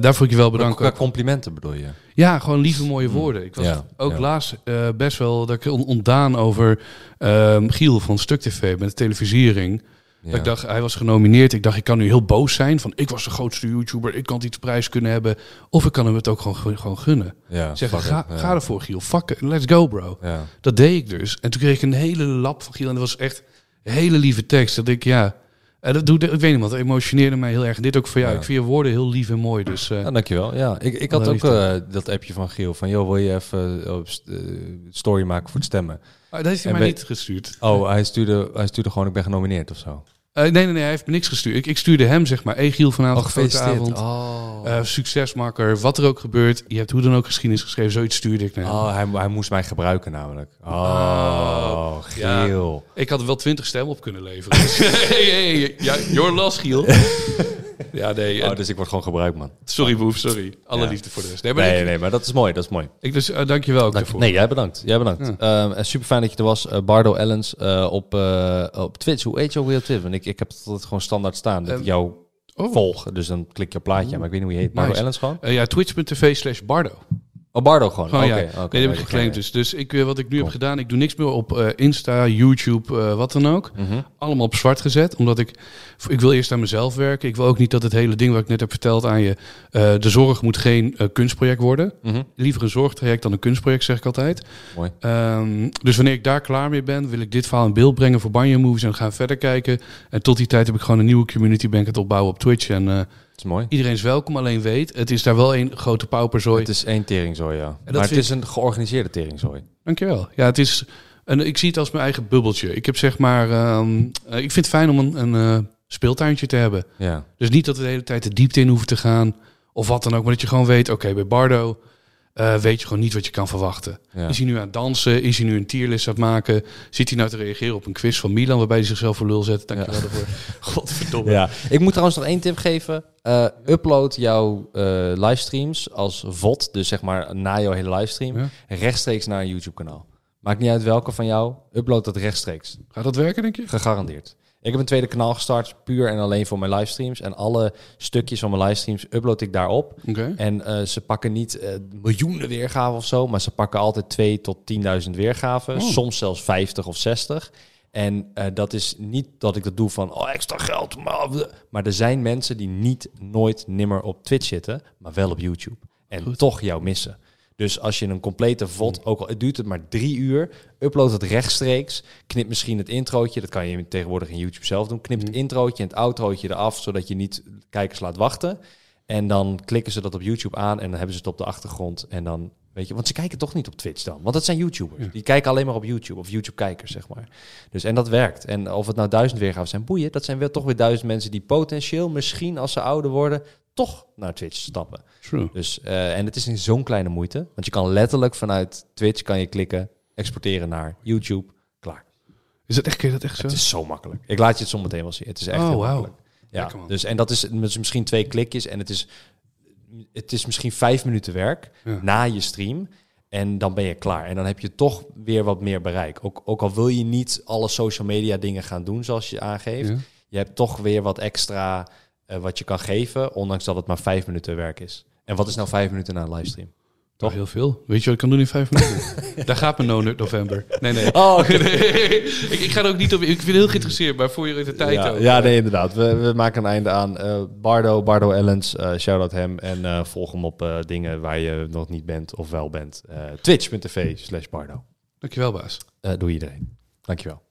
daarvoor ik je wel bedanken. Qua complimenten bedoel je? Ja, gewoon lieve mooie woorden. Ik was Ja, ook ja. laatst best wel dat ik on- ontdaan over ehm, Giel van Stuk TV met de televisiering. Ja. Ik dacht, hij was genomineerd. Ik dacht, ik kan nu heel boos zijn van ik was de grootste YouTuber, ik kan iets prijs kunnen hebben. Of ik kan hem het ook gewoon, gewoon gunnen. ja, Zeggen, ga. Ja. ga ervoor Giel, fuck it, let's go bro. Ja. Dat deed ik dus. En toen kreeg ik een hele lap van Giel en dat was echt een hele lieve tekst. Dat ik, ja, eh, dat doet, ik weet niet wat, emotioneerde mij heel erg. En dit ook voor jou. Ja. Ik vind je woorden heel lief en mooi. Dus eh, Ja, dankjewel. Ja, ik, ik had ook eh, dat appje van Giel van, joh, wil je even eh, story maken voor het stemmen? ah, dat heeft hij En mij niet gestuurd. Oh, hij stuurde, hij stuurde gewoon, ik ben genomineerd of zo. Eh, nee, nee, nee, hij heeft me niks gestuurd. Ik, ik stuurde hem, zeg maar. Hey Giel, vanavond Oh, fotoavond. Oh, Eh, succesmakker, wat er ook gebeurt. Je hebt hoe dan ook geschiedenis geschreven. Zoiets stuurde ik naar hem. oh hij, hij moest mij gebruiken namelijk. Oh, Oh, ja. Ik had er wel twintig stemmen op kunnen leveren. Hey, hey, your loss, Giel. ja, nee. Oh, en- dus ik word gewoon gebruikt, man. sorry, Boef, sorry. Alle Ja. liefde voor de rest. Nee, maar Nee, ik, nee, maar dat is mooi, dat is mooi. ik dus, eh, dank je wel ook Dank- daarvoor. nee, jij bedankt. Jij bedankt. Ja. Ehm, en super fijn dat je er was. Eh, Bardo Ellens eh, op, eh, op Twitch. Hoe eet je ook weer op Twitch? Want ik, ik heb het gewoon standaard staan. Dat Ehm, ik jou oh. volg. Dus dan klik je op plaatje aan. Maar ik weet niet hoe je heet. Bardo Nice. Ellens gewoon? Ja, twitch.tv slash bardo. Oh, Bardo gewoon. Gewoon, Oké, ja. oké. nee, heb ik geclaimd dus. Dus ik, eh, wat ik nu heb gedaan, ik doe niks meer op eh, Insta, YouTube, eh, wat dan ook. Mhm. Allemaal op zwart gezet, omdat ik... Ik wil eerst aan mezelf werken. Ik wil ook niet dat het hele ding wat ik net heb verteld aan je... de zorg moet geen kunstproject worden. Mhm. Liever een zorgtraject dan een kunstproject, zeg ik altijd. Mooi. Ehm, dus wanneer ik daar klaar mee ben, wil ik dit verhaal in beeld brengen voor Banjo Movies en gaan verder kijken. En tot die tijd heb ik gewoon een nieuwe community, ben ik het opbouwen op Twitch. En is mooi. iedereen is welkom, alleen weet, het is daar wel een grote pauperzooi. Het is één teringzooi, ja. maar het is een georganiseerde teringzooi. Dankjewel. Ja, het is. En ik zie het als mijn eigen bubbeltje. Ik heb zeg maar. ehm, eh, ik vind het fijn om een, een eh, speeltuintje te hebben. Ja. Dus niet dat we de hele tijd de diepte in hoeven te gaan. Of wat dan ook. Maar dat je gewoon weet. Oké, bij Bardo. Eh, weet je gewoon niet wat je kan verwachten. Ja. Is hij nu aan het dansen? Is hij nu een tierlist aan het maken? Zit hij nou te reageren op een quiz van Milan waarbij hij zichzelf voor lul zet? Dankjewel daarvoor. Godverdomme. Ja, ik moet trouwens nog één tip geven. Eh, upload jouw eh, livestreams als VOD, dus zeg maar na jouw hele livestream, Ja. rechtstreeks naar een YouTube-kanaal. Maakt niet uit welke van jou, upload dat rechtstreeks. Gaat dat werken, denk je? Gegarandeerd. Ik heb een tweede kanaal gestart, puur en alleen voor mijn livestreams. En alle stukjes van mijn livestreams upload ik daarop. Oké. En eh, ze pakken niet eh, miljoenen weergaven of zo, maar ze pakken altijd 2 tot 10.000 weergaven. Oh. Soms zelfs 50 of 60. En eh, dat is niet dat ik dat doe van oh, extra geld. Maar, maar er zijn mensen die niet, nooit, nimmer op Twitch zitten, maar wel op YouTube. En toch jou missen. Dus als je een complete VOD, ook al het duurt het maar drie uur, upload het rechtstreeks. Knip misschien het introotje, dat kan je tegenwoordig in YouTube zelf doen. Knip het introotje en het outrootje eraf, zodat je niet kijkers laat wachten. En dan klikken ze dat op YouTube aan en dan hebben ze het op de achtergrond. En dan, weet je, want ze kijken toch niet op Twitch dan. Want dat zijn YouTubers. Die kijken alleen maar op YouTube, of YouTube-kijkers, zeg maar. Dus, en dat werkt. En of het nou duizend weergaven zijn, boeien. Dat zijn wel toch weer duizend mensen die potentieel, misschien als ze ouder worden, toch naar Twitch stappen. True. Dus, eh, en het is in zo'n kleine moeite. Want je kan letterlijk vanuit Twitch kan je klikken, exporteren naar YouTube. Klaar. Is dat echt, kun je dat echt zo? Het is zo makkelijk. Ik laat je het zo meteen wel zien. Het is echt Oh, heel wauw. makkelijk. Ja, Lekker, dus en dat is, dat is misschien twee klikjes en het is, het is misschien vijf minuten werk Ja. na je stream. En dan ben je klaar. En dan heb je toch weer wat meer bereik. Ook, ook al wil je niet alle social media dingen gaan doen zoals je aangeeft. Ja. Je hebt toch weer wat extra eh, wat je kan geven. Ondanks dat het maar vijf minuten werk is. En wat is nou vijf minuten na een livestream? Toch heel veel. Weet je wat ik kan doen in vijf minuten? Daar gaat mijn no november. Nee, nee. Oh, Nee, ik, ik ga er ook niet op. Ik vind het heel geïnteresseerd, maar voor je de tijd ja, ook. ja, nee, inderdaad. We, we maken een einde aan. Eh, Bardo, Bardo Ellens, eh shout-out hem. En volg hem op dingen waar je nog niet bent of wel bent. Twitch.tv slash Bardo. Dankjewel, baas. Doe iedereen. Dankjewel.